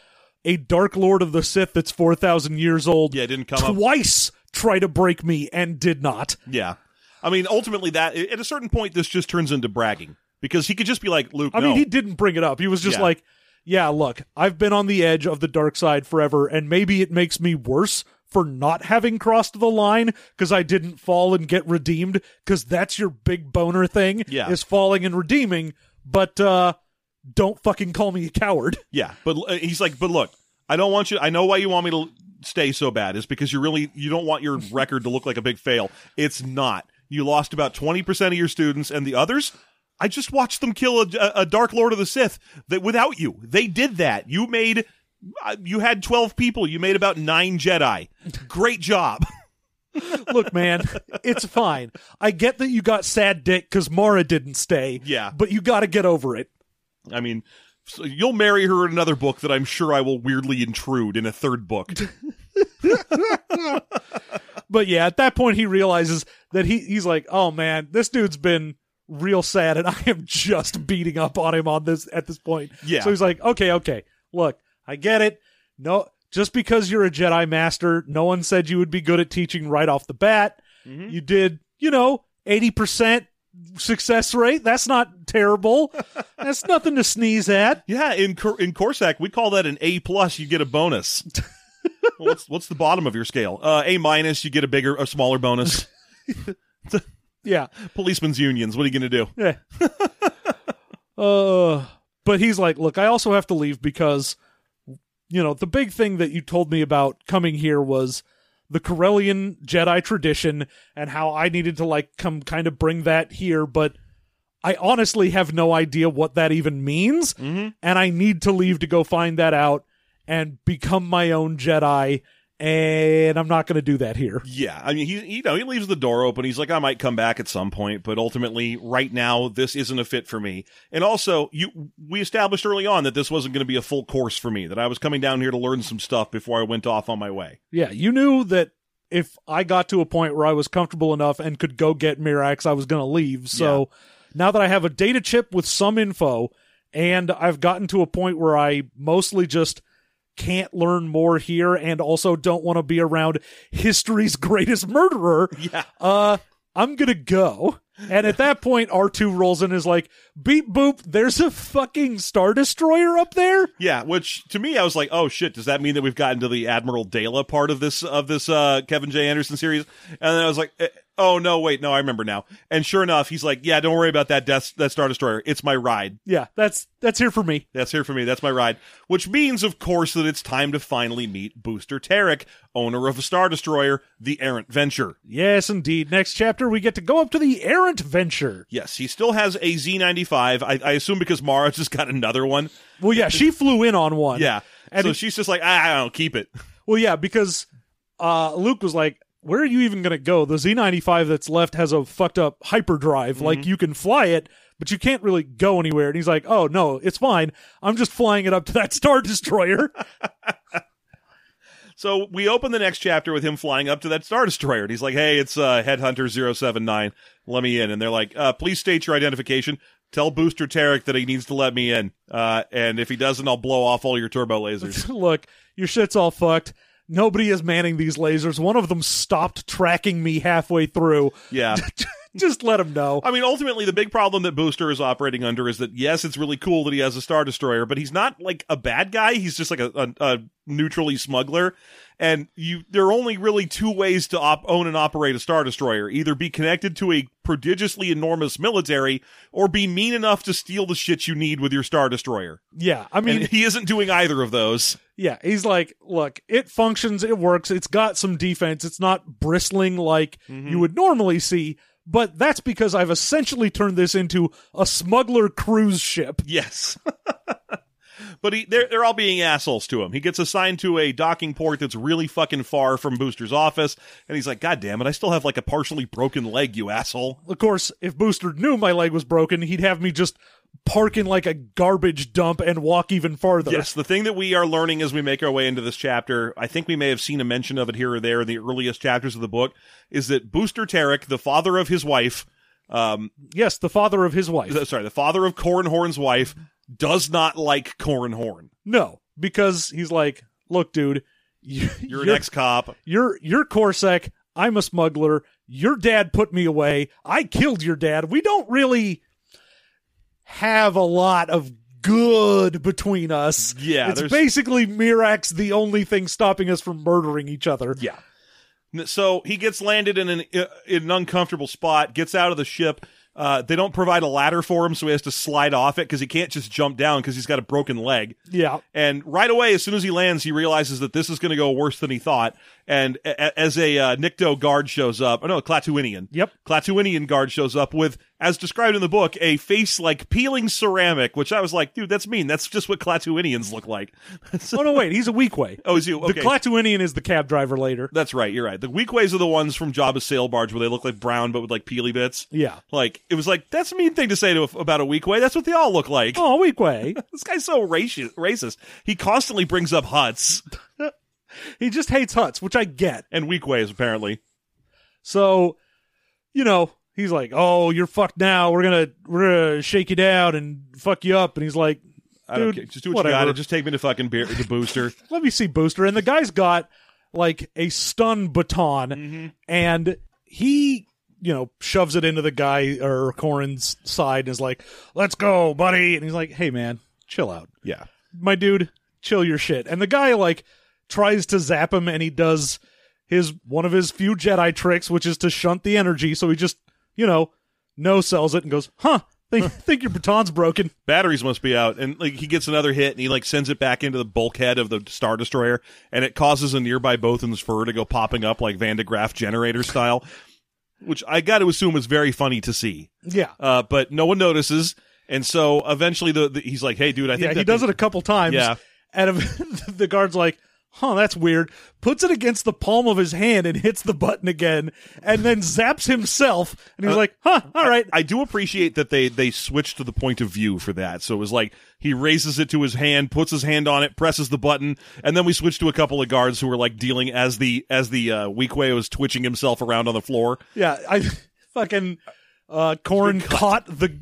a Dark Lord of the Sith that's 4,000 years old Yeah, didn't come up. twice try to break me and did not. Yeah, I mean, ultimately, that at a certain point, this just turns into bragging because he could just be like Luke. I no. mean, he didn't bring it up. He was just Yeah. like, yeah, look, I've been on the edge of the dark side forever, and maybe it makes me worse for not having crossed the line because I didn't fall and get redeemed because that's your big boner thing Yeah. is falling and redeeming. But uh, don't fucking call me a coward. Yeah, but uh, he's like, but look, I don't want you. I know why you want me to stay so bad is because you really you don't want your record to look like a big fail. It's not. You lost about twenty percent of your students, and the others. I just watched them kill a, a Dark Lord of the Sith that without you. They did that. You made. You had twelve people. You made about nine Jedi. Great job. Look, man, it's fine. I get that you got sad dick because Mara didn't stay. Yeah. But you got to get over it. I mean, so you'll marry her in another book that I'm sure I will weirdly intrude in a third book. But yeah, at that point, he realizes that he he's like, oh man, this dude's been real sad, and I am just beating up on him on this at this point. Yeah. So he's like, okay, okay, look, I get it. No, just because you're a Jedi Master, no one said you would be good at teaching right off the bat. You did, you know, eighty percent success rate. That's not terrible. That's nothing to sneeze at. Yeah, in Cor- in CorSec, we call that an A plus. You get a bonus. what's what's the bottom of your scale? Uh, a minus. You get a bigger, a smaller bonus. Yeah. Policemen's unions. What are you going to do? Yeah. uh, but he's like, look, I also have to leave because, you know, the big thing that you told me about coming here was the Corellian Jedi tradition and how I needed to, like, come kind of bring that here, but I honestly have no idea what that even means. Mm-hmm. And I need to leave to go find that out and become my own Jedi. And I'm not going to do that here. Yeah, I mean, he you know he leaves the door open. He's like, I might come back at some point, but ultimately, right now, this isn't a fit for me. And also, you we established early on that this wasn't going to be a full course for me. That I was coming down here to learn some stuff before I went off on my way. Yeah, you knew that if I got to a point where I was comfortable enough and could go get Mirax, I was going to leave. So now that I have a data chip with some info and I've gotten to a point where I mostly just can't learn more here and also don't want to be around history's greatest murderer, Yeah, uh, I'm going to go. And at that point, R2 rolls in and is like, beep boop, there's a fucking Star Destroyer up there? yeah. Which to me, I was like, oh shit, does that mean that we've gotten to the Admiral Daala part of this of this uh, Kevin J Anderson series? And then I was like, eh, Oh no, wait, no, I remember now. And sure enough, he's like, "Yeah, don't worry about that Death that Star Destroyer. It's my ride. Yeah, that's that's here for me. That's here for me. That's my ride." Which means, of course, that it's time to finally meet Booster Terrik, owner of a Star Destroyer, the Errant Venture. Yes, indeed. Next chapter, we get to go up to the errant venture. Yes, he still has a Z95. I, I assume because Mara just got another one. Well, yeah, she flew in on one. Yeah. And so it- she's just like, ah, I don't keep it. Well, yeah, because uh, Luke was like, "Where are you even going to go? The Z95 that's left has a fucked up hyperdrive. Like you can fly it, but you can't really go anywhere." And he's like, "Oh no, it's fine. I'm just flying it up to that star destroyer." So we open the next chapter with him flying up to that Star Destroyer. And he's like, hey, it's uh, Headhunter 079. Let me in. And they're like, uh, please state your identification. Tell Booster Terrik that he needs to let me in. Uh, and if he doesn't, I'll blow off all your turbo lasers. Look, your shit's all fucked. Nobody is manning these lasers. One of them stopped tracking me halfway through. yeah. just let him know. I mean, ultimately, the big problem that Booster is operating under is that, yes, it's really cool that he has a Star Destroyer, but he's not like a bad guy. He's just like a, a, a neutrally smuggler. And you, there are only really two ways to op- own and operate a Star Destroyer either be connected to a prodigiously enormous military or be mean enough to steal the shit you need with your Star Destroyer. Yeah, I mean, And he isn't doing either of those. Yeah, he's like, look, it functions, it works, it's got some defense, it's not bristling like mm-hmm. you would normally see, but that's because I've essentially turned this into a smuggler cruise ship. Yes. but he, they're, they're all being assholes to him. He gets assigned to a docking port that's really fucking far from Booster's office, and he's like, God damn it, I still have like a partially broken leg, you asshole. Of course, if Booster knew my leg was broken, he'd have me just park in like a garbage dump and walk even farther. Yes, the thing that we are learning as we make our way into this chapter, I think we may have seen a mention of it here or there in the earliest chapters of the book, is that Booster Terrik, the father of his wife, um, Yes, the father of his wife. sorry, the father of Corran Horn's wife, does not like Corran Horn. no, because he's like, look, dude, you, You're an ex cop. You're you're CorSec. I'm a smuggler. Your dad put me away. I killed your dad. We don't really have a lot of good between us. Yeah, it's there's- basically Mirax the only thing stopping us from murdering each other. Yeah. So he gets landed in an in an uncomfortable spot, gets out of the ship. Uh, they don't provide a ladder for him, so he has to slide off it because he can't just jump down because he's got a broken leg. Yeah. And right away, as soon as he lands, he realizes that this is going to go worse than he thought. And a- a- as a uh, Nikto guard shows up, oh no, Klatooinian. Yep. Klatooinian guard shows up with, as described in the book, a face like peeling ceramic, which I was like, dude, that's mean. That's just what Klatooinians look like. Oh no, wait, he's a Weequay. oh, is he? Okay. The Klatooinian is the cab driver later. That's right. You're right. The Weequays are the ones from Jabba's sail barge where they look like brown but with like peely bits. Yeah. Like it was like that's a mean thing to say to about a Weequay. That's what they all look like. Oh, Weequay. This guy's so racist. Racist. He constantly brings up Hutts he just hates Hutts, which I get. and Weequays apparently. So, you know, he's like, "Oh, you're fucked now. We're gonna we're gonna shake you down and fuck you up." And he's like, I don't care. Just do what whatever. you got. Just take me to fucking beer to booster. let me see booster and the guy's got like a stun baton Mm-hmm. and he you know shoves it into the guy or Corran's side and is like let's go buddy and he's like hey man chill out yeah. my dude chill your shit and the guy like tries to zap him and he does his one of his few jedi tricks which is to shunt the energy so he just you know no sells it and goes huh think, think your baton's broken Batteries must be out, and like he gets another hit, and he like sends it back into the bulkhead of the Star Destroyer, and it causes a nearby Bothan's fur to go popping up like Van de Graaff generator style, which I got to assume is very funny to see. yeah uh, but no one notices. And so eventually, the, the he's like, "Hey, dude, I think Yeah, he does thing- it a couple times. Yeah. And the guard's like, huh, that's weird. Puts it against the palm of his hand and hits the button again, and then zaps himself. And he's Uh, like, huh, all right. I do appreciate that they they switched to the point of view for that. So it was like he raises it to his hand, puts his hand on it, presses the button, and then we switched to a couple of guards who were like dealing as the as the uh, Weequay was twitching himself around on the floor. yeah, I fucking uh, Corran caught the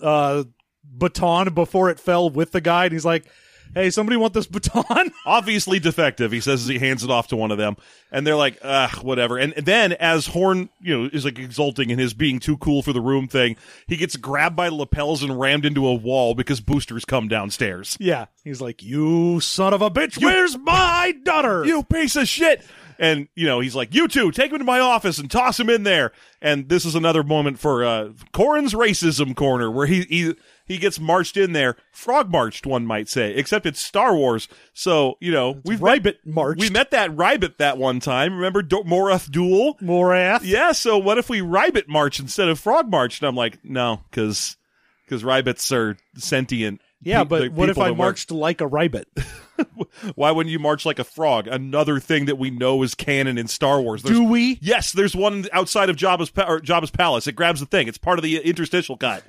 uh, baton before it fell with the guy, and he's like, hey, somebody want this baton? Obviously defective, he says as he hands it off to one of them, and they're like, "Ugh, whatever." And then as Horn, you know, is like exulting in his being too cool for the room thing, he gets grabbed by the lapels and rammed into a wall because boosters come downstairs. yeah. He's like, you son of a bitch, where's my daughter? You piece of shit! And you know, he's like, "You two, take him to my office and toss him in there." And this is another moment for uh Corran's racism corner, where he he he gets marched in there, frog marched, one might say, except it's Star Wars. So you know, we've met, Ribbit marched. we met that Rybet that one time. Remember Do- Moruth Doole? Morath. Yeah. So what if we Rybet march instead of frog march? And I'm like, no, because because Rybets are sentient. Yeah, pe- but what if I marched like a ribbit? Why wouldn't you march like a frog? Another thing that we know is canon in Star Wars. There's, Do we? Yes, there's one outside of Jabba's, pa- or Jabba's palace. It grabs the thing. It's part of the interstitial cut.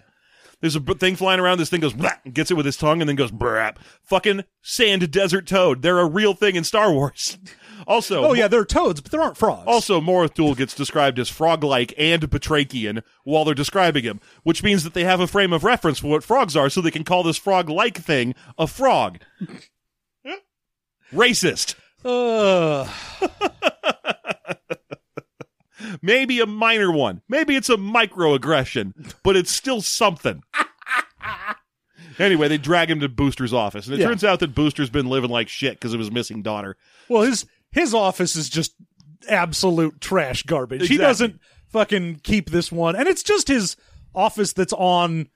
There's a b- thing flying around. This thing goes, blah, gets it with his tongue, and then goes, brap. Fucking sand desert toad. They're a real thing in Star Wars. Also, Oh yeah, they're toads, but there aren't frogs. also, Moruth Doole gets described as frog-like and batrachian while they're describing him, which means that they have a frame of reference for what frogs are, so they can call this frog-like thing a frog. Racist. Ugh. Maybe a minor one. Maybe it's a microaggression, but it's still something. Anyway, they drag him to Booster's office, and it Yeah. turns out that Booster's been living like shit because of his missing daughter. well, his his office is just absolute trash garbage. He doesn't fucking keep this one, and it's just his office that's on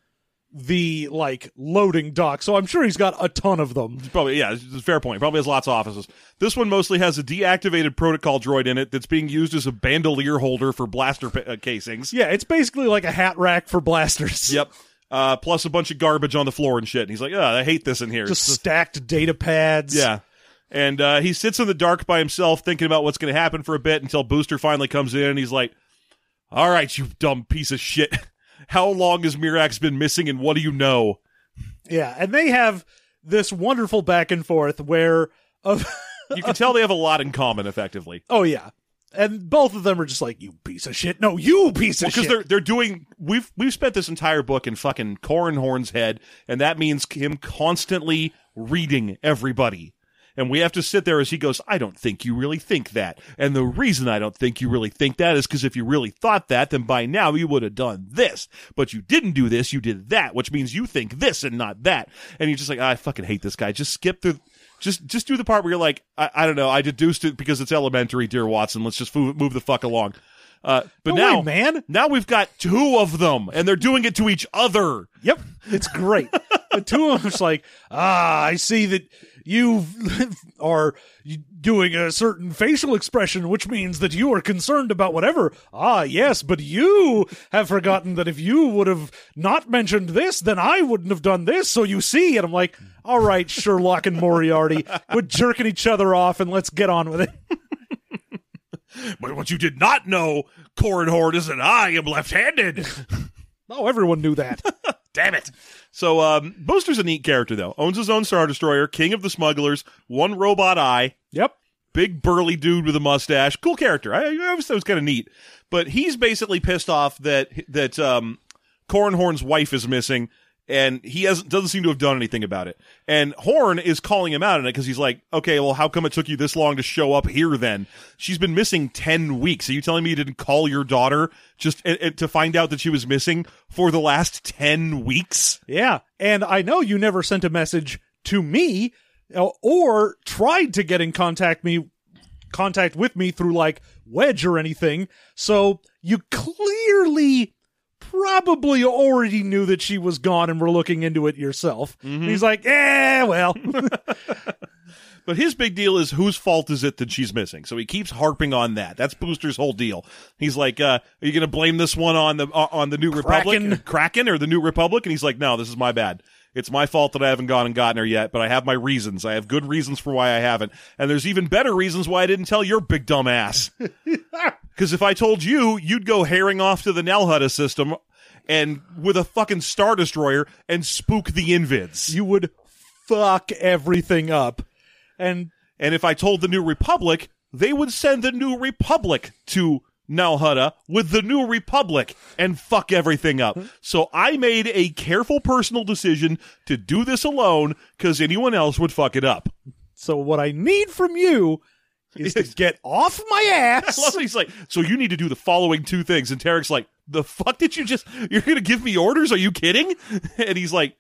the like loading dock. So I'm sure he's got a ton of them. Probably, yeah, fair point. Probably has lots of offices. This one mostly has a deactivated protocol droid in it that's being used as a bandolier holder for blaster pa- uh, casings. Yeah, it's basically like a hat rack for blasters. Yep. Uh, plus a bunch of garbage on the floor and shit. And he's like, oh, I hate this in here. Just stacked data pads. yeah. And uh, he sits in the dark by himself thinking about what's going to happen for a bit until Booster finally comes in and he's like, all right, you dumb piece of shit. How long has Mirax been missing and what do you know? Yeah, and they have this wonderful back and forth where of uh, You can tell they have a lot in common, effectively. oh yeah. And both of them are just like, you piece of shit. No, you piece of shit. because they're they're doing we've we've spent this entire book in fucking Horn's head, and that means him constantly reading everybody. And we have to sit there as he goes, I don't think you really think that. And the reason I don't think you really think that is because if you really thought that, then by now you would have done this. But you didn't do this, you did that, which means you think this and not that. And you're just like, I fucking hate this guy. Just skip through. Just, just do the part where you're like, I, I don't know, I deduced it because it's elementary, dear Watson. Let's just move, move the fuck along. Uh, but No way, now, man. now we've got two of them, and they're doing it to each other. Yep, it's great. the two of them's like, ah, I see that you are doing a certain facial expression, which means that you are concerned about whatever. Ah, yes, but you have forgotten that if you would have not mentioned this, then I wouldn't have done this. So you see, and I'm like, all right, Sherlock and Moriarty, quit jerking each other off and let's get on with it. But what you did not know, Corran Horn, is that I am left-handed. Oh, everyone knew that. Damn it. So, um, Booster's a neat character, though. Owns his own Star Destroyer, king of the smugglers, one robot eye, yep. big burly dude with a mustache. Cool character. I, I always thought it was kind of neat. But he's basically pissed off that that um, Corran Horn's wife is missing, and he hasn't doesn't seem to have done anything about it. And Horn is calling him out on it because he's like, "Okay, well, how come it took you this long to show up here? Then she's been missing ten weeks. Are you telling me you didn't call your daughter just to find out that she was missing for the last ten weeks?" Yeah, and I know you never sent a message to me uh, or tried to get in contact me contact with me through like Wedge or anything. So you clearly probably already knew that she was gone and were looking into it yourself. And he's like, "Eh, well." But his big deal is whose fault is it that she's missing? So he keeps harping on that. That's Booster's whole deal. He's like, uh, "Are you going to blame this one on the uh, on the New Cracken. Republic, Cracken, or the New Republic?" And he's like, "No, this is my bad. It's my fault that I haven't gone and gotten her yet. But I have my reasons. I have good reasons for why I haven't, and there's even better reasons why I didn't tell your big dumb ass. Because if I told you, you'd go herring off to the Nal Hutta system." And with a fucking star destroyer and spook the invids. you would fuck everything up. And And if I told the New Republic, they would send the New Republic to Nal Hutta with the New Republic and fuck everything up. So I made a careful personal decision to do this alone because anyone else would fuck it up. so what I need from you is to get off my ass. he's like, so you need to do the following two things. And Terrik's like, the fuck did you just, you're going to give me orders? Are you kidding? And he's like,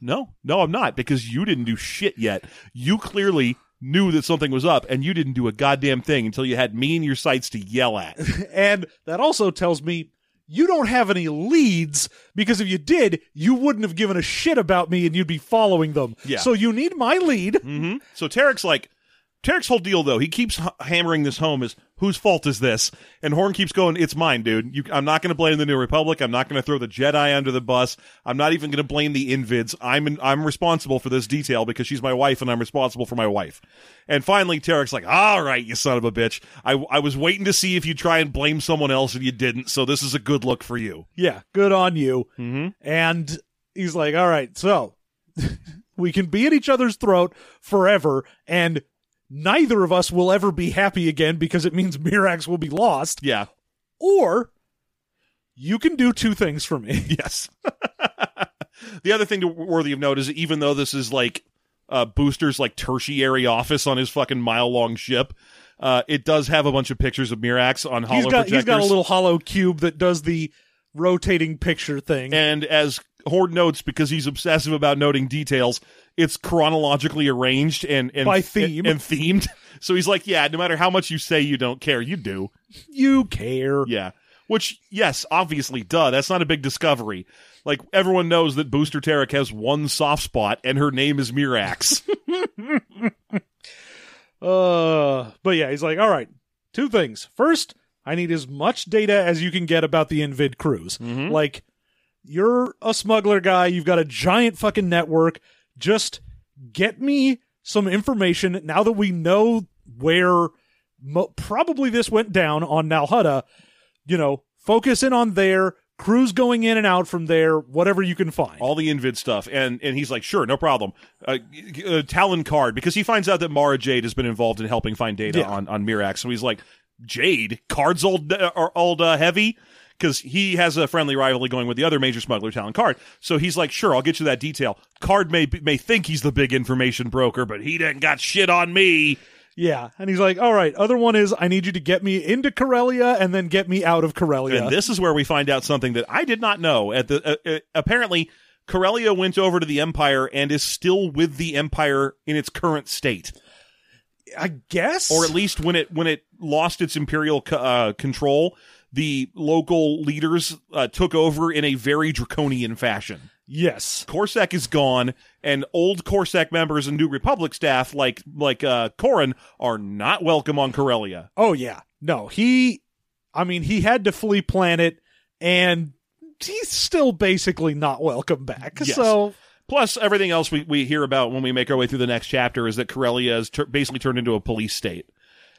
no, no, I'm not because you didn't do shit yet. You clearly knew that something was up, and you didn't do a goddamn thing until you had me in your sights to yell at. And that also tells me you don't have any leads because if you did, you wouldn't have given a shit about me and you'd be following them. Yeah. So you need my lead. hmm So Terrik's like, Terrik's whole deal though, he keeps h- hammering this home is whose fault is this? And Horn keeps going, it's mine, dude. You, I'm not going to blame the New Republic. I'm not going to throw the Jedi under the bus. I'm not even going to blame the Invids. I'm in, I'm responsible for this detail because she's my wife and I'm responsible for my wife. And finally, Terrik's like, all right, you son of a bitch. I, I was waiting to see if you try and blame someone else and you didn't. So this is a good look for you. Yeah, good on you. Mm-hmm. And he's like, all right, so we can be at each other's throat forever and neither of us will ever be happy again because it means Mirax will be lost. Yeah. Or you can do two things for me. Yes. the other thing to, worthy of note is even though this is like uh, Booster's like tertiary office on his fucking mile long ship, uh, it does have a bunch of pictures of Mirax on hollow He's got projectors. he's got a little holocube that does the rotating picture thing. and as Horn notes, because he's obsessive about noting details, it's chronologically arranged and, and By theme. and, and themed. So he's like, yeah, no matter how much you say you don't care, you do. you care. Yeah. Which, yes, obviously, duh, that's not a big discovery. Like, everyone knows that Booster Terrik has one soft spot, and her name is Mirax. Uh, but yeah, he's like, all right, two things. First, I need as much data as you can get about the Invid cruise. Mhm. Like, you're a smuggler guy, you've got a giant fucking network. Just get me some information now that we know where mo- probably this went down on Nal Hutta. You know, focus in on there, crews going in and out from there, whatever you can find. all the Invid stuff. And and he's like, sure, no problem. Uh, uh, Talon Karrde, because he finds out that Mara Jade has been involved in helping find data Yeah. on, on Mirax. So he's like, Jade? Karrde's old, uh, old uh, heavy? Because he has a friendly rivalry going with the other major smuggler, Talon Karrde. So he's like, sure, I'll get you that detail. Card may may think he's the big information broker, but he didn't got shit on me. Yeah. And he's like, all right, other one is I need you to get me into Corellia and then get me out of Corellia. And this is where we find out something that I did not know. At the uh, uh, apparently, Corellia went over to the Empire and is still with the Empire in its current state. I guess. or at least when it when it lost its imperial uh, control, the local leaders uh, took over in a very draconian fashion. yes. CorSec is gone, and old CorSec members and New Republic staff like like uh, Corran are not welcome on Corellia. Oh yeah. No, he I mean, he had to flee planet and he's still basically not welcome back. Yes. So Plus, everything else we, we hear about when we make our way through the next chapter is that Corellia has tur basically turned into a police state.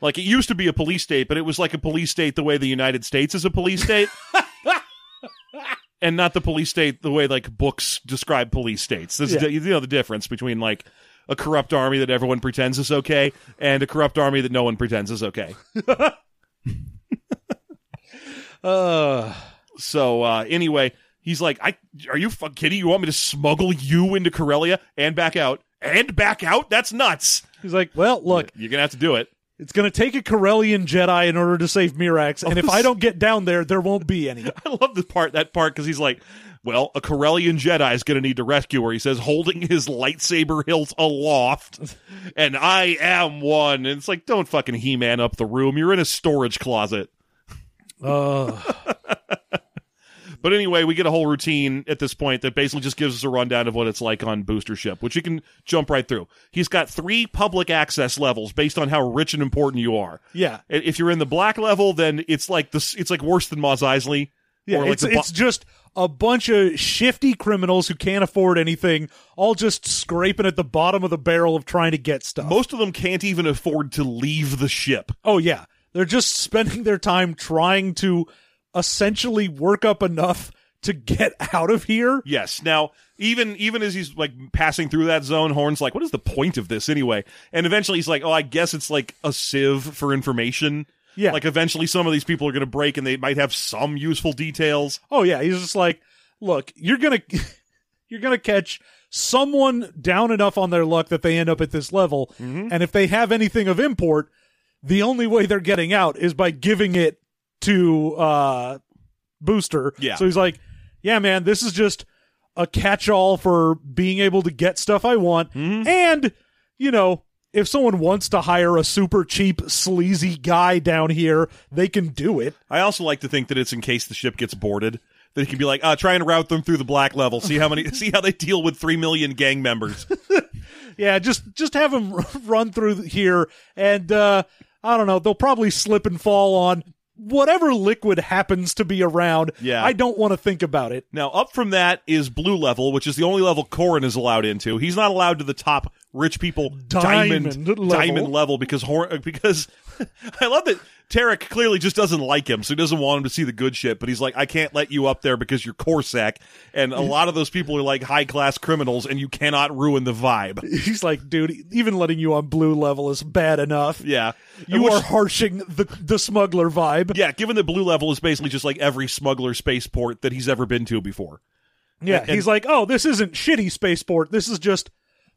Like it used to be a police state, but it was like a police state the way the United States is a police state. and not the police state the way like books describe police states. This Yeah. is you know the difference between like a corrupt army that everyone pretends is okay and a corrupt army that no one pretends is okay. uh So uh anyway, he's like, "I are you fucking kidding? You want me to smuggle you into Corellia and back out and back out? That's nuts." he's like, well, look, You're gonna have to do it. It's going to take a Corellian Jedi in order to save Mirax, and if I don't get down there, there won't be any. I love the part that part because he's like, "Well, a Corellian Jedi is gonna need to rescue her." He says, holding his lightsaber hilt aloft, and I am one. And it's like, don't fucking He Man up the room. You're in a storage closet. Uh, But anyway, we get a whole routine at this point that basically just gives us a rundown of what it's like on Booster Ship, which you can jump right through. He's got three public access levels based on how rich and important you are. yeah. If you're in the black level, then it's like this. It's like worse than Mos Eisley. Yeah, like it's it's just a bunch of shifty criminals who can't afford anything, all just scraping at the bottom of the barrel of trying to get stuff. most of them can't even afford to leave the ship. Oh yeah, they're just spending their time trying to essentially work up enough to get out of here. Yes. Now, even even as he's like passing through that zone, Horn's like, "What is the point of this anyway?" And eventually, he's like, "Oh, I guess it's like a sieve for information." Yeah. Like eventually, some of these people are going to break, and they might have some useful details. Oh yeah, he's just like, look, you're gonna you're gonna catch someone down enough on their luck that they end up at this level, Mm-hmm. and if they have anything of import, the only way they're getting out is by giving it to uh Booster. Yeah. So he's like, yeah, man, this is just a catch-all for being able to get stuff I want, Mm-hmm. and you know. if someone wants to hire a super cheap, sleazy guy down here, they can do it. I also like to think that it's in case the ship gets boarded. That he can be like, uh, try and route them through the black level. See how many, see how they deal with three million gang members. Yeah, just just have them run through here, and uh, I don't know. They'll probably slip and fall on whatever liquid happens to be around. Yeah. I don't want to think about it. Now, up from that is blue level, which is the only level Corran is allowed into. He's not allowed to the top rich people diamond Diamond level. diamond level because Hor- because I love that Terrik clearly just doesn't like him, so he doesn't want him to see the good shit. But he's like, I can't let you up there because you're CorSec, and a lot of those people are like high class criminals, and you cannot ruin the vibe. He's like, dude, even letting you on blue level is bad enough. Yeah, You Which- are harshing the the smuggler vibe. Yeah, given that blue level is basically just like every smuggler spaceport that he's ever been to before. Yeah, And- he's like, oh, this isn't shitty spaceport. This is just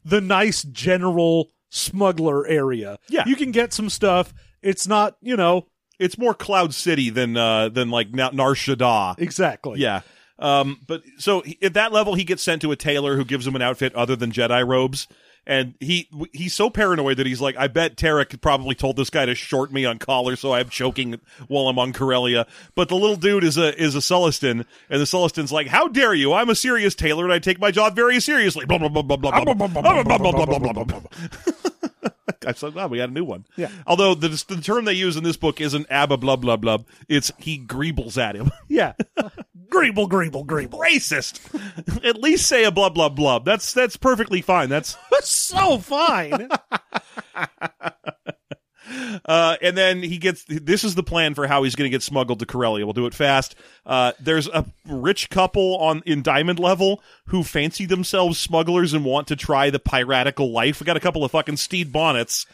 the nice general smuggler area. Yeah. you can get some stuff. It's not, you know, It's more Cloud City than uh than like Na- Nar Shaddaa. exactly. Yeah. Um, but so he, at that level, he gets sent to a tailor who gives him an outfit other than Jedi robes. And he he's so paranoid that he's like, I bet Terrik probably told this guy to short me on collar, so I'm choking while I'm on Corellia. But the little dude is a is a Sullustan, and the Sullustan's like, How dare you? I'm a serious tailor, and I take my job very seriously. Blah blah blah blah blah blah blah blah blah blah blah blah blah blah. I'm so glad we got a new one. Yeah. Although the the term they use in this book isn't abba blah blah blah. It's he greebles at him. Yeah. greeble, greeble, greeble. racist. At least say a blah blah blah. That's that's perfectly fine. That's so fine. Uh, and then he gets. This is the plan for how he's going to get smuggled to Corellia. We'll do it fast. Uh, there's a rich couple on in Diamond level who fancy themselves smugglers and want to try the piratical life. We got a couple of fucking Stede Bonnets.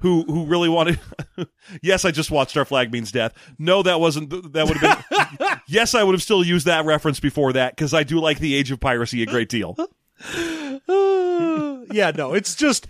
Who who really wanted? yes, I just watched Our Flag Means Death. No, that wasn't. That would have been. yes, I would have still used that reference before that because I do like the Age of Piracy a great deal. Uh, yeah, no, it's just,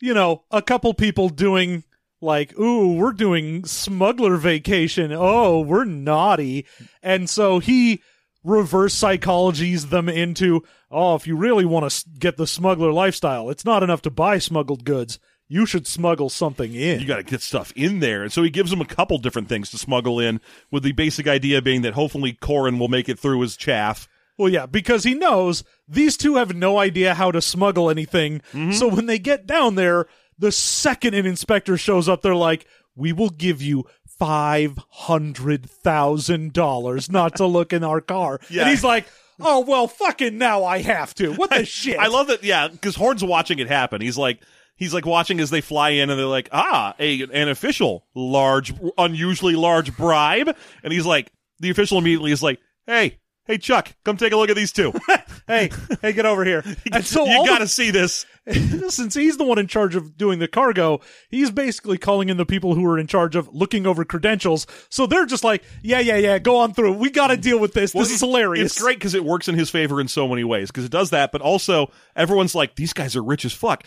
you know, a couple people doing like, ooh, we're doing smuggler vacation. Oh, we're naughty. And so he reverse psychologies them into, oh, if you really want to get the smuggler lifestyle, it's not enough to buy smuggled goods. You should smuggle something in. you got to get stuff in there. And so he gives them a couple different things to smuggle in, with the basic idea being that hopefully Corran will make it through his chaff. Well, yeah, because he knows these two have no idea how to smuggle anything. Mm-hmm. So when they get down there, the second an inspector shows up, they're like, "We will give you five hundred thousand dollars not to look in our car." Yeah. And he's like, "Oh well, fucking now I have to. What the shit?" I love that, yeah, because Horn's watching it happen. He's like, he's like watching as they fly in, and they're like, ah, a an official large, unusually large bribe, and he's like, the official immediately is like, hey. Hey Chuck, come take a look at these two. hey, hey, get over here. And so you got to see this. since he's the one in charge of doing the cargo, he's basically calling in the people who are in charge of looking over credentials. So they're just like, yeah, yeah, yeah, go on through. We got to deal with this. Well, this is hilarious. It's great because it works in his favor in so many ways because it does that, but also everyone's like, these guys are rich as fuck.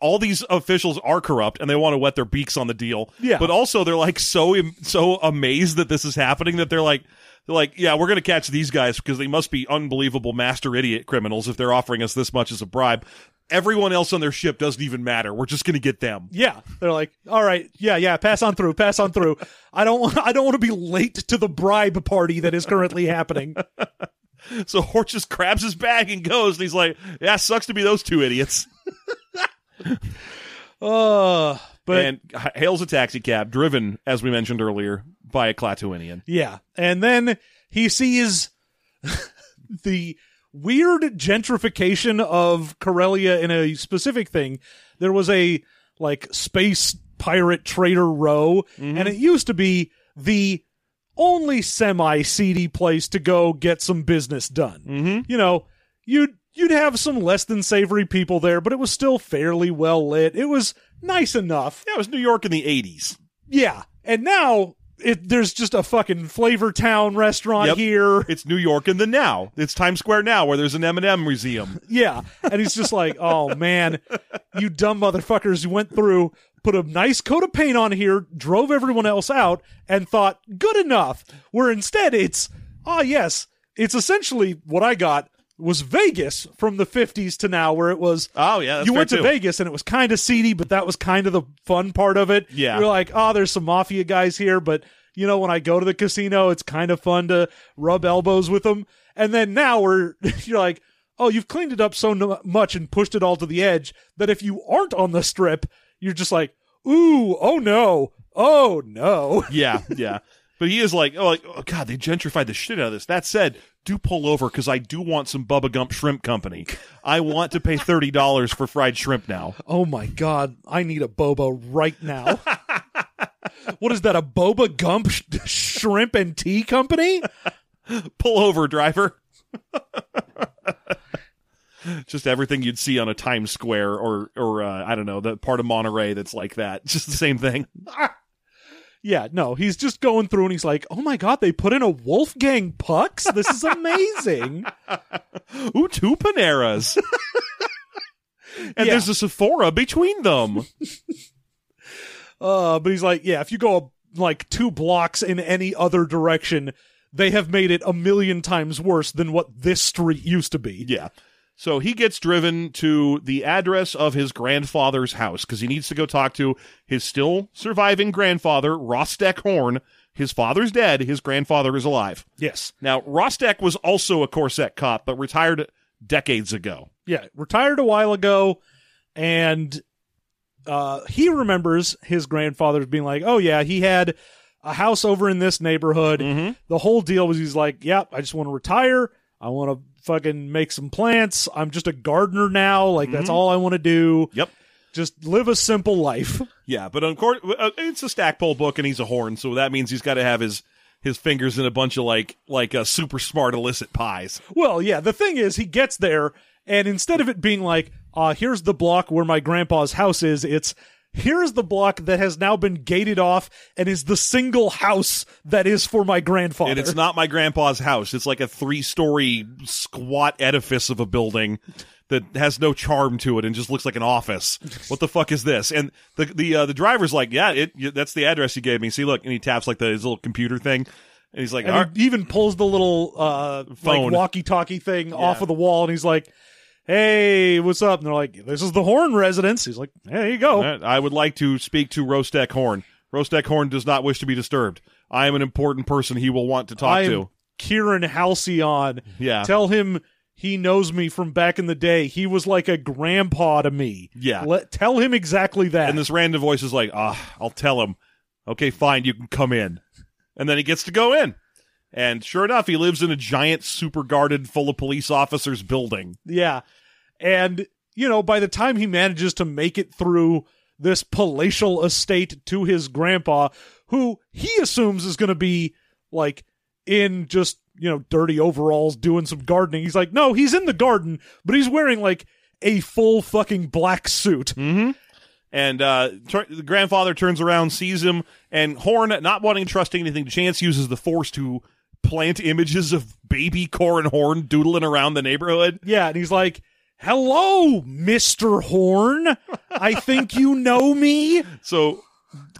All these officials are corrupt and they want to wet their beaks on the deal. Yeah. But also they're like so so amazed that this is happening that they're like. They're like, yeah, we're going to catch these guys because they must be unbelievable master idiot criminals if they're offering us this much as a bribe. Everyone else on their ship doesn't even matter. We're just going to get them. Yeah, they're like, all right, yeah, yeah, pass on through, pass on through. I don't, want, I don't want to be late to the bribe party that is currently happening. So Horn just grabs his bag and goes, and he's like, yeah, sucks to be those two idiots. Uh, but and hails a taxi cab driven, as we mentioned earlier, by a Klatooinian. yeah, and then he sees the weird gentrification of Corellia in a specific thing. There was a like space pirate trader row, and it used to be the only semi seedy place to go get some business done. Mm-hmm. you know, you'd you'd have some less than savory people there, but it was still fairly well lit. It was nice enough. Yeah, it was New York in the 80s. Yeah. And now it there's just a fucking Flavor Town restaurant Yep. here. It's New York in the now. It's Times Square now, where there's an M&M museum. Yeah. And he's just like, "Oh man, you dumb motherfuckers, you went through Put a nice coat of paint on here, drove everyone else out, and thought, good enough. Where instead it's, ah, yes, it's essentially what I got was Vegas from the 50s to now, where it was Oh yeah, you went to too. Vegas and it was kind of seedy, but that was kind of the fun part of it. Yeah. You're like, oh, there's some mafia guys here, but you know, when I go to the casino, it's kind of fun to rub elbows with them. And then now we're, you're like, oh, you've cleaned it up so no- much and pushed it all to the edge that if you aren't on the strip, you're just like, ooh, oh no, oh no. Yeah, yeah. But he is like, oh, like, oh god, they gentrified the shit out of this. That said, do pull over because I do want some Bubba Gump Shrimp Company. I want to pay thirty dollars for fried shrimp now. Oh my god, I need a boba right now. what is that? A boba gump sh- shrimp and tea company? Pull over, driver. Just everything you'd see on a Times Square or or uh, I don't know the part of Monterey that's like that. Just the same thing. Yeah, no, he's just going through and he's like, "Oh my god, they put in a Wolfgang Pucks. This is amazing." Ooh, two Paneras. and Yeah. there's a Sephora between them. uh, but he's like, "Yeah, if you go like two blocks in any other direction, they have made it a million times worse than what this street used to be." Yeah. So he gets driven to the address of his grandfather's house because he needs to go talk to his still surviving grandfather, Rostek Horn. His father's dead. His grandfather is alive. Yes. Now, Rostek was also a CorSec cop, but retired decades ago. Yeah, retired a while ago, and uh, he remembers his grandfather being like, "Oh yeah, he had a house over in this neighborhood." Mm-hmm. The whole deal was he's like, "Yep, I just want to retire. I want to fucking make some plants. I'm just a gardener now. Like that's all I want to do. Yep. Just live a simple life." Yeah, but of course, uh, it's a Stackpole book, and he's a horn, so that means he's got to have his his fingers in a bunch of like like uh, super smart illicit pies. Well, yeah, the thing is, he gets there, and instead of it being like, uh, here's the block where my grandpa's house is, it's here's the block that has now been gated off and is the single house that is for my grandfather. And it's not my grandpa's house. It's like a three story squat edifice of a building that has no charm to it and just looks like an office. What the fuck is this? And the the uh, the driver's like, yeah, it that's the address you gave me. See, look, and he taps like the his little computer thing, and he's like, and he even pulls the little uh, Phone. like walkie-talkie thing off of the wall, and he's like, "Hey, what's up?" And they're like, "This is the Horn residence." He's like, "Hey, there you go." I would like to speak to Rostek Horn. Rostek Horn does not wish to be disturbed. I am an important person he will want to talk I to. Keiran Halcyon. Yeah. Tell him he knows me from back in the day. He was like a grandpa to me. Yeah. Let, tell him exactly that. And this random voice is like, ah, I'll tell him. Okay, fine, you can come in. And then he gets to go in. And sure enough, he lives in a giant, super guarded, full of police officers building. yeah. And, you know, by the time he manages to make it through this palatial estate to his grandpa, who he assumes is going to be like in just, you know, dirty overalls doing some gardening. He's like, no, he's in the garden, but he's wearing like a full fucking black suit. Mm-hmm. And uh, the grandfather turns around, sees him, and Horn, not wanting to trust anything to chance, uses the force to plant images of baby Corran Horn doodling around the neighborhood. Yeah, and he's like, "Hello, Mister Horn. I think you know me. So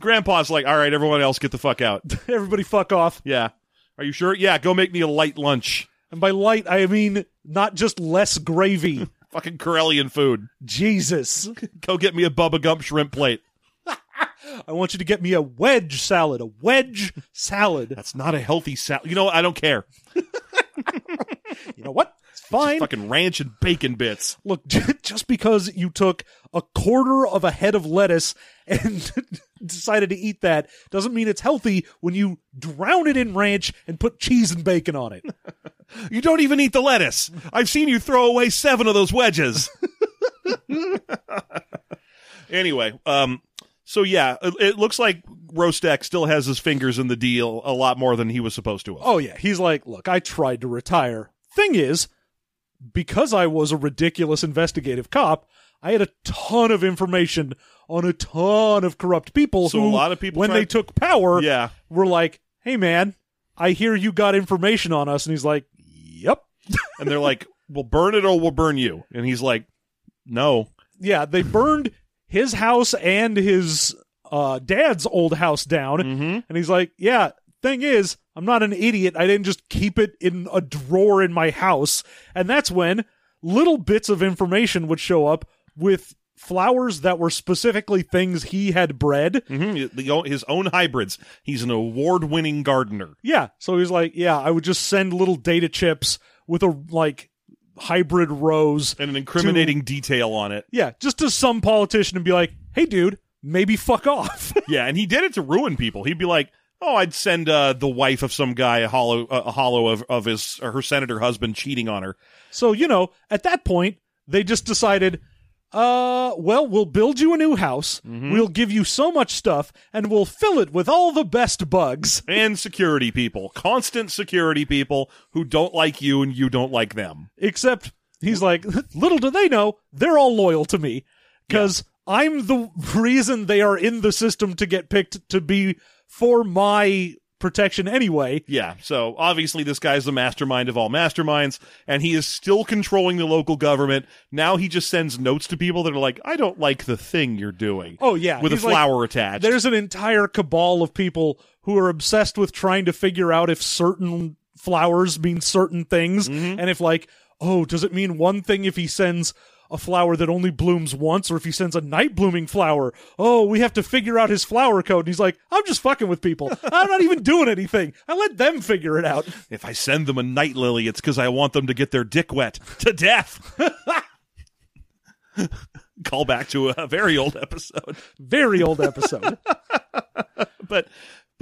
Grandpa's like, all right, everyone else get the fuck out. Everybody, fuck off." Yeah. Are you sure? Yeah, go make me a light lunch. And by light, I mean not just less gravy. Fucking Corellian food. Jesus, Go get me a Bubba Gump shrimp plate. I want you to get me a wedge salad. A wedge salad. That's not a healthy salad. You know what? I don't care. You know what? It's fine. Fucking ranch and bacon bits. Look, just because you took a quarter of a head of lettuce and decided to eat that doesn't mean it's healthy when you drown it in ranch and put cheese and bacon on it. You don't even eat the lettuce. I've seen you throw away seven of those wedges. anyway, um, so yeah, it, it looks like Rostek still has his fingers in the deal a lot more than he was supposed to have. Oh yeah, he's like, look, I tried to retire. Thing is, because I was a ridiculous investigative cop, I had a ton of information on a ton of corrupt people So who, a lot of people when tried- they took power, Yeah. were like, "Hey man, I hear you got information on us," and he's like, "Yep." And they're like, "We'll burn it or we'll burn you." And he's like, "No." Yeah, they burned his house and his uh, dad's old house down, Mm-hmm. and he's like, "Yeah." Thing is, I'm not an idiot. I didn't just keep it in a drawer in my house. And that's when little bits of information would show up with flowers that were specifically things he had bred. hmm his own hybrids. He's an award-winning gardener. Yeah. So he's like, yeah, I would just send little data chips with a like hybrid rose. and an incriminating detail on it. Yeah, just to some politician and be like, hey, dude, maybe fuck off. Yeah, and he did it to ruin people. He'd be like, "Oh, I'd send uh, the wife of some guy a holo a holo of, of his or her senator husband cheating on her." so, you know, at that point, they just decided, uh, well, we'll build you a new house. We'll give you so much stuff and we'll fill it with all the best bugs. And security people, constant security people who don't like you and you don't like them. Except he's like, little do they know, they're all loyal to me because I'm the reason they are in the system to get picked to be for my protection anyway. Yeah, so obviously this guy's the mastermind of all masterminds, and he is still controlling the local government. Now he just sends notes to people that are like, "I don't like the thing you're doing." Oh yeah, with a he's like, flower attached. There's an entire cabal of people who are obsessed with trying to figure out if certain flowers mean certain things, Mm-hmm. and if like, oh, does it mean one thing if he sends a flower that only blooms once, or if he sends a night blooming flower? Oh, we have to figure out his flower code. And he's like, I'm just fucking with people. I'm not even doing anything. I let them figure it out. If I send them a night lily, it's because I want them to get their dick wet to death. Call back to a very old episode. Very old episode. But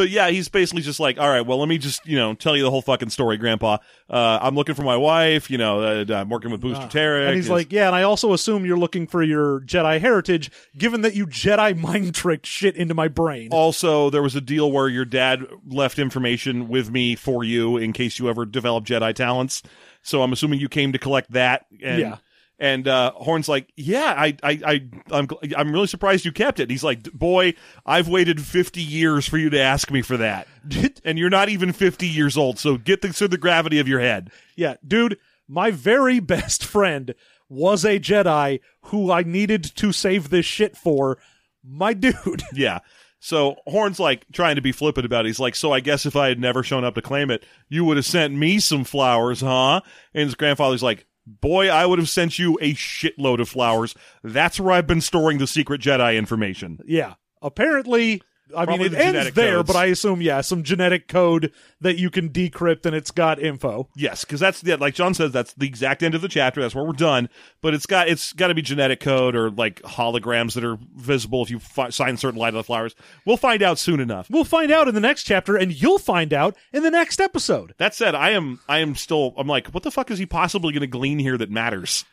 but yeah, he's basically just like, all right, well, let me just, you know, tell you the whole fucking story, Grandpa. Uh, I'm looking for my wife, you know, uh, I'm working with Booster Terrik. Ah. and he's It's- like, yeah, and I also assume you're looking for your Jedi heritage, given that you Jedi mind tricked shit into my brain. also, there was a deal where your dad left information with me for you in case you ever develop Jedi talents. So I'm assuming you came to collect that. And, Yeah. And uh, Horn's like, yeah, I, I, I, I'm, I'm really surprised you kept it. And he's like, boy, I've waited 50 years for you to ask me for that, and you're not even 50 years old. So get the, the gravity of your head. Yeah, dude, my very best friend was a Jedi who I needed to save this shit for. My dude. Yeah. So Horn's like trying to be flippant about it. He's like, so I guess if I had never shown up to claim it, you would have sent me some flowers, huh? And his grandfather's like, boy, I would have sent you a shitload of flowers. That's where I've been storing the secret Jedi information. Yeah. Apparently, I Probably mean, it the ends genetic there, codes. but I assume, yeah, some genetic code that you can decrypt and it's got info. Yes, because that's yeah, like John says, that's the exact end of the chapter. That's where we're done. But it's got it's got to be genetic code or like holograms that are visible if you fi- sign certain light of the flowers. We'll find out soon enough. We'll find out in the next chapter, and you'll find out in the next episode. That said, I am I am still I'm like, what the fuck is he possibly going to glean here that matters?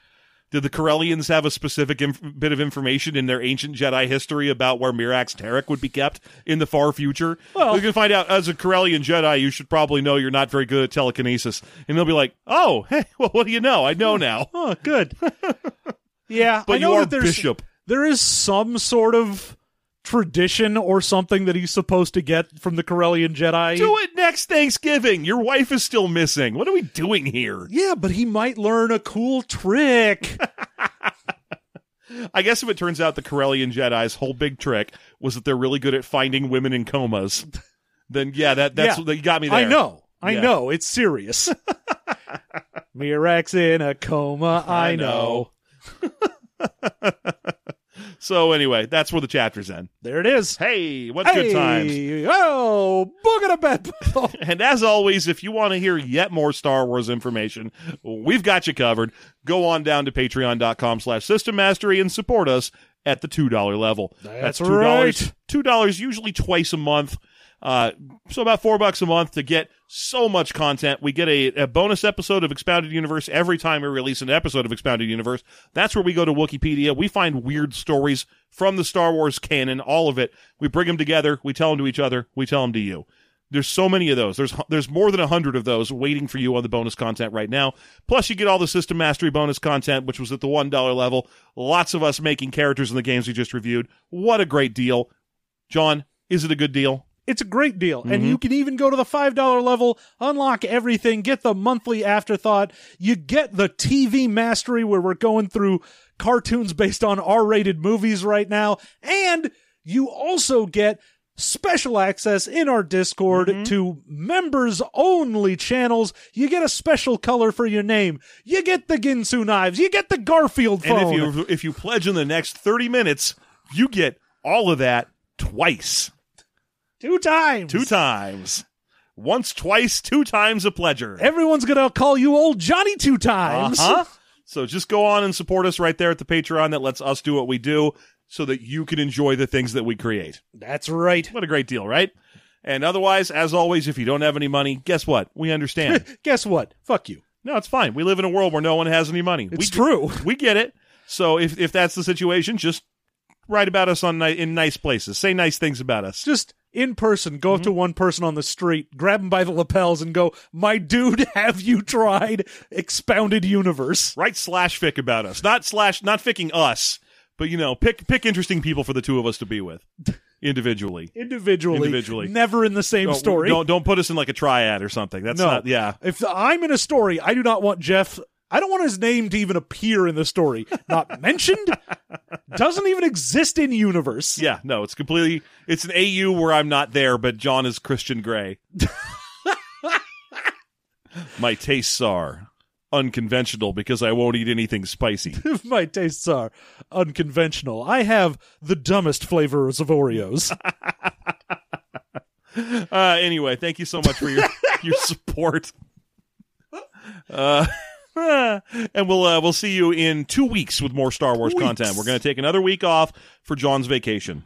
Did the Corellians have a specific inf- bit of information in their ancient Jedi history about where Mirax Terrik would be kept in the far future? Well- we can find out as a Corellian Jedi, you should probably know you're not very good at telekinesis, and they'll be like, "Oh, hey, well, what do you know? I know hmm. now." Oh, good. yeah, But I know you are that there's, Bishop. There is some sort of tradition or something that he's supposed to get from the Corellian Jedi. Do it next Thanksgiving. Your wife is still missing. What are we doing here? Yeah, but he might learn a cool trick. I guess if it turns out the Corellian Jedi's whole big trick was that they're really good at finding women in comas, then yeah, that that's Yeah. that got me there. I know. I Yeah. know. It's serious. Mirax in a coma. I, I know. know. So anyway, that's where the chapters end. There it is. Hey, what good times. Hey, Oh, boogada bed. And as always, if you want to hear yet more Star Wars information, we've got you covered. Go on down to patreon.com slash system mastery and support us at the $2 level. That's $2, right. $2 usually twice a month. Uh, so about four bucks a month to get so much content. We get a, a bonus episode of Expounded Universe every time we release an episode of Expounded Universe. That's where we go to Wikipedia. We find weird stories from the Star Wars canon, all of it. We bring them together. We tell them to each other. We tell them to you. There's so many of those. There's there's more than hundred of those waiting for you on the bonus content right now. Plus, you get all the system mastery bonus content, which was at the one dollar level. Lots of us making characters in the games we just reviewed. What a great deal, John! Is it a good deal? It's a great deal. And Mm-hmm. you can even go to the $5 level, unlock everything, get the monthly afterthought. You get the TV mastery where we're going through cartoons based on R rated movies right now. And you also get special access in our Discord Mm-hmm. to members only channels. You get a special color for your name. You get the Ginsu knives. You get the Garfield phone. And if you if you pledge in the next 30 minutes, you get all of that twice. Two times. Two times. Once, twice, two times a pledger. Everyone's gonna call you old Johnny two times. Uh-huh. So just go on and support us right there at the Patreon that lets us do what we do so that you can enjoy the things that we create. That's right. What a great deal, right? And otherwise, as always, if you don't have any money, guess what? We understand. Guess what? Fuck you. no, it's fine. We live in a world where no one has any money. It's we, true. We get it. So if if that's the situation, just write about us on ni- in nice places. Say nice things about us. Just in person, go up Mm-hmm. to one person on the street, grab them by the lapels, and go, "My dude, have you tried expounded universe?" Write slash fic about us. Not slash not ficking us, but you know, pick pick interesting people for the two of us to be with individually. Individually, Individually. never in the same Don't- story. Don't don't put us in like a triad or something. That's no, not yeah. If I'm in a story, I do not want Jeff. I don't want his name to even appear in the story. Not mentioned. Doesn't even exist in universe. Yeah, no, it's completely it's an AU where I'm not there, but John is Christian Grey. My tastes are unconventional because I won't eat anything spicy. My tastes are unconventional. I have the dumbest flavors of Oreos. Uh, anyway, thank you so much for your your support. Uh, and we'll uh, we'll see you in two weeks with more Star Wars Weeks. content. We're going to take another week off for John's vacation.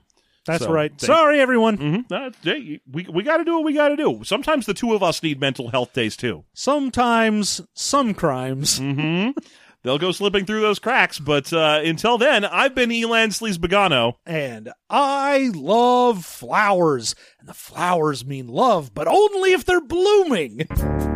That's So, right. Sorry, everyone. Mm-hmm. Uh, hey, we we got to do what we got to do. Sometimes the two of us need mental health days too. Sometimes some crimes. Mm-hmm. They'll go slipping through those cracks, but uh, until then, I've been Elan Sleazebaggano. And I love flowers. And the flowers mean love, but only if they're blooming.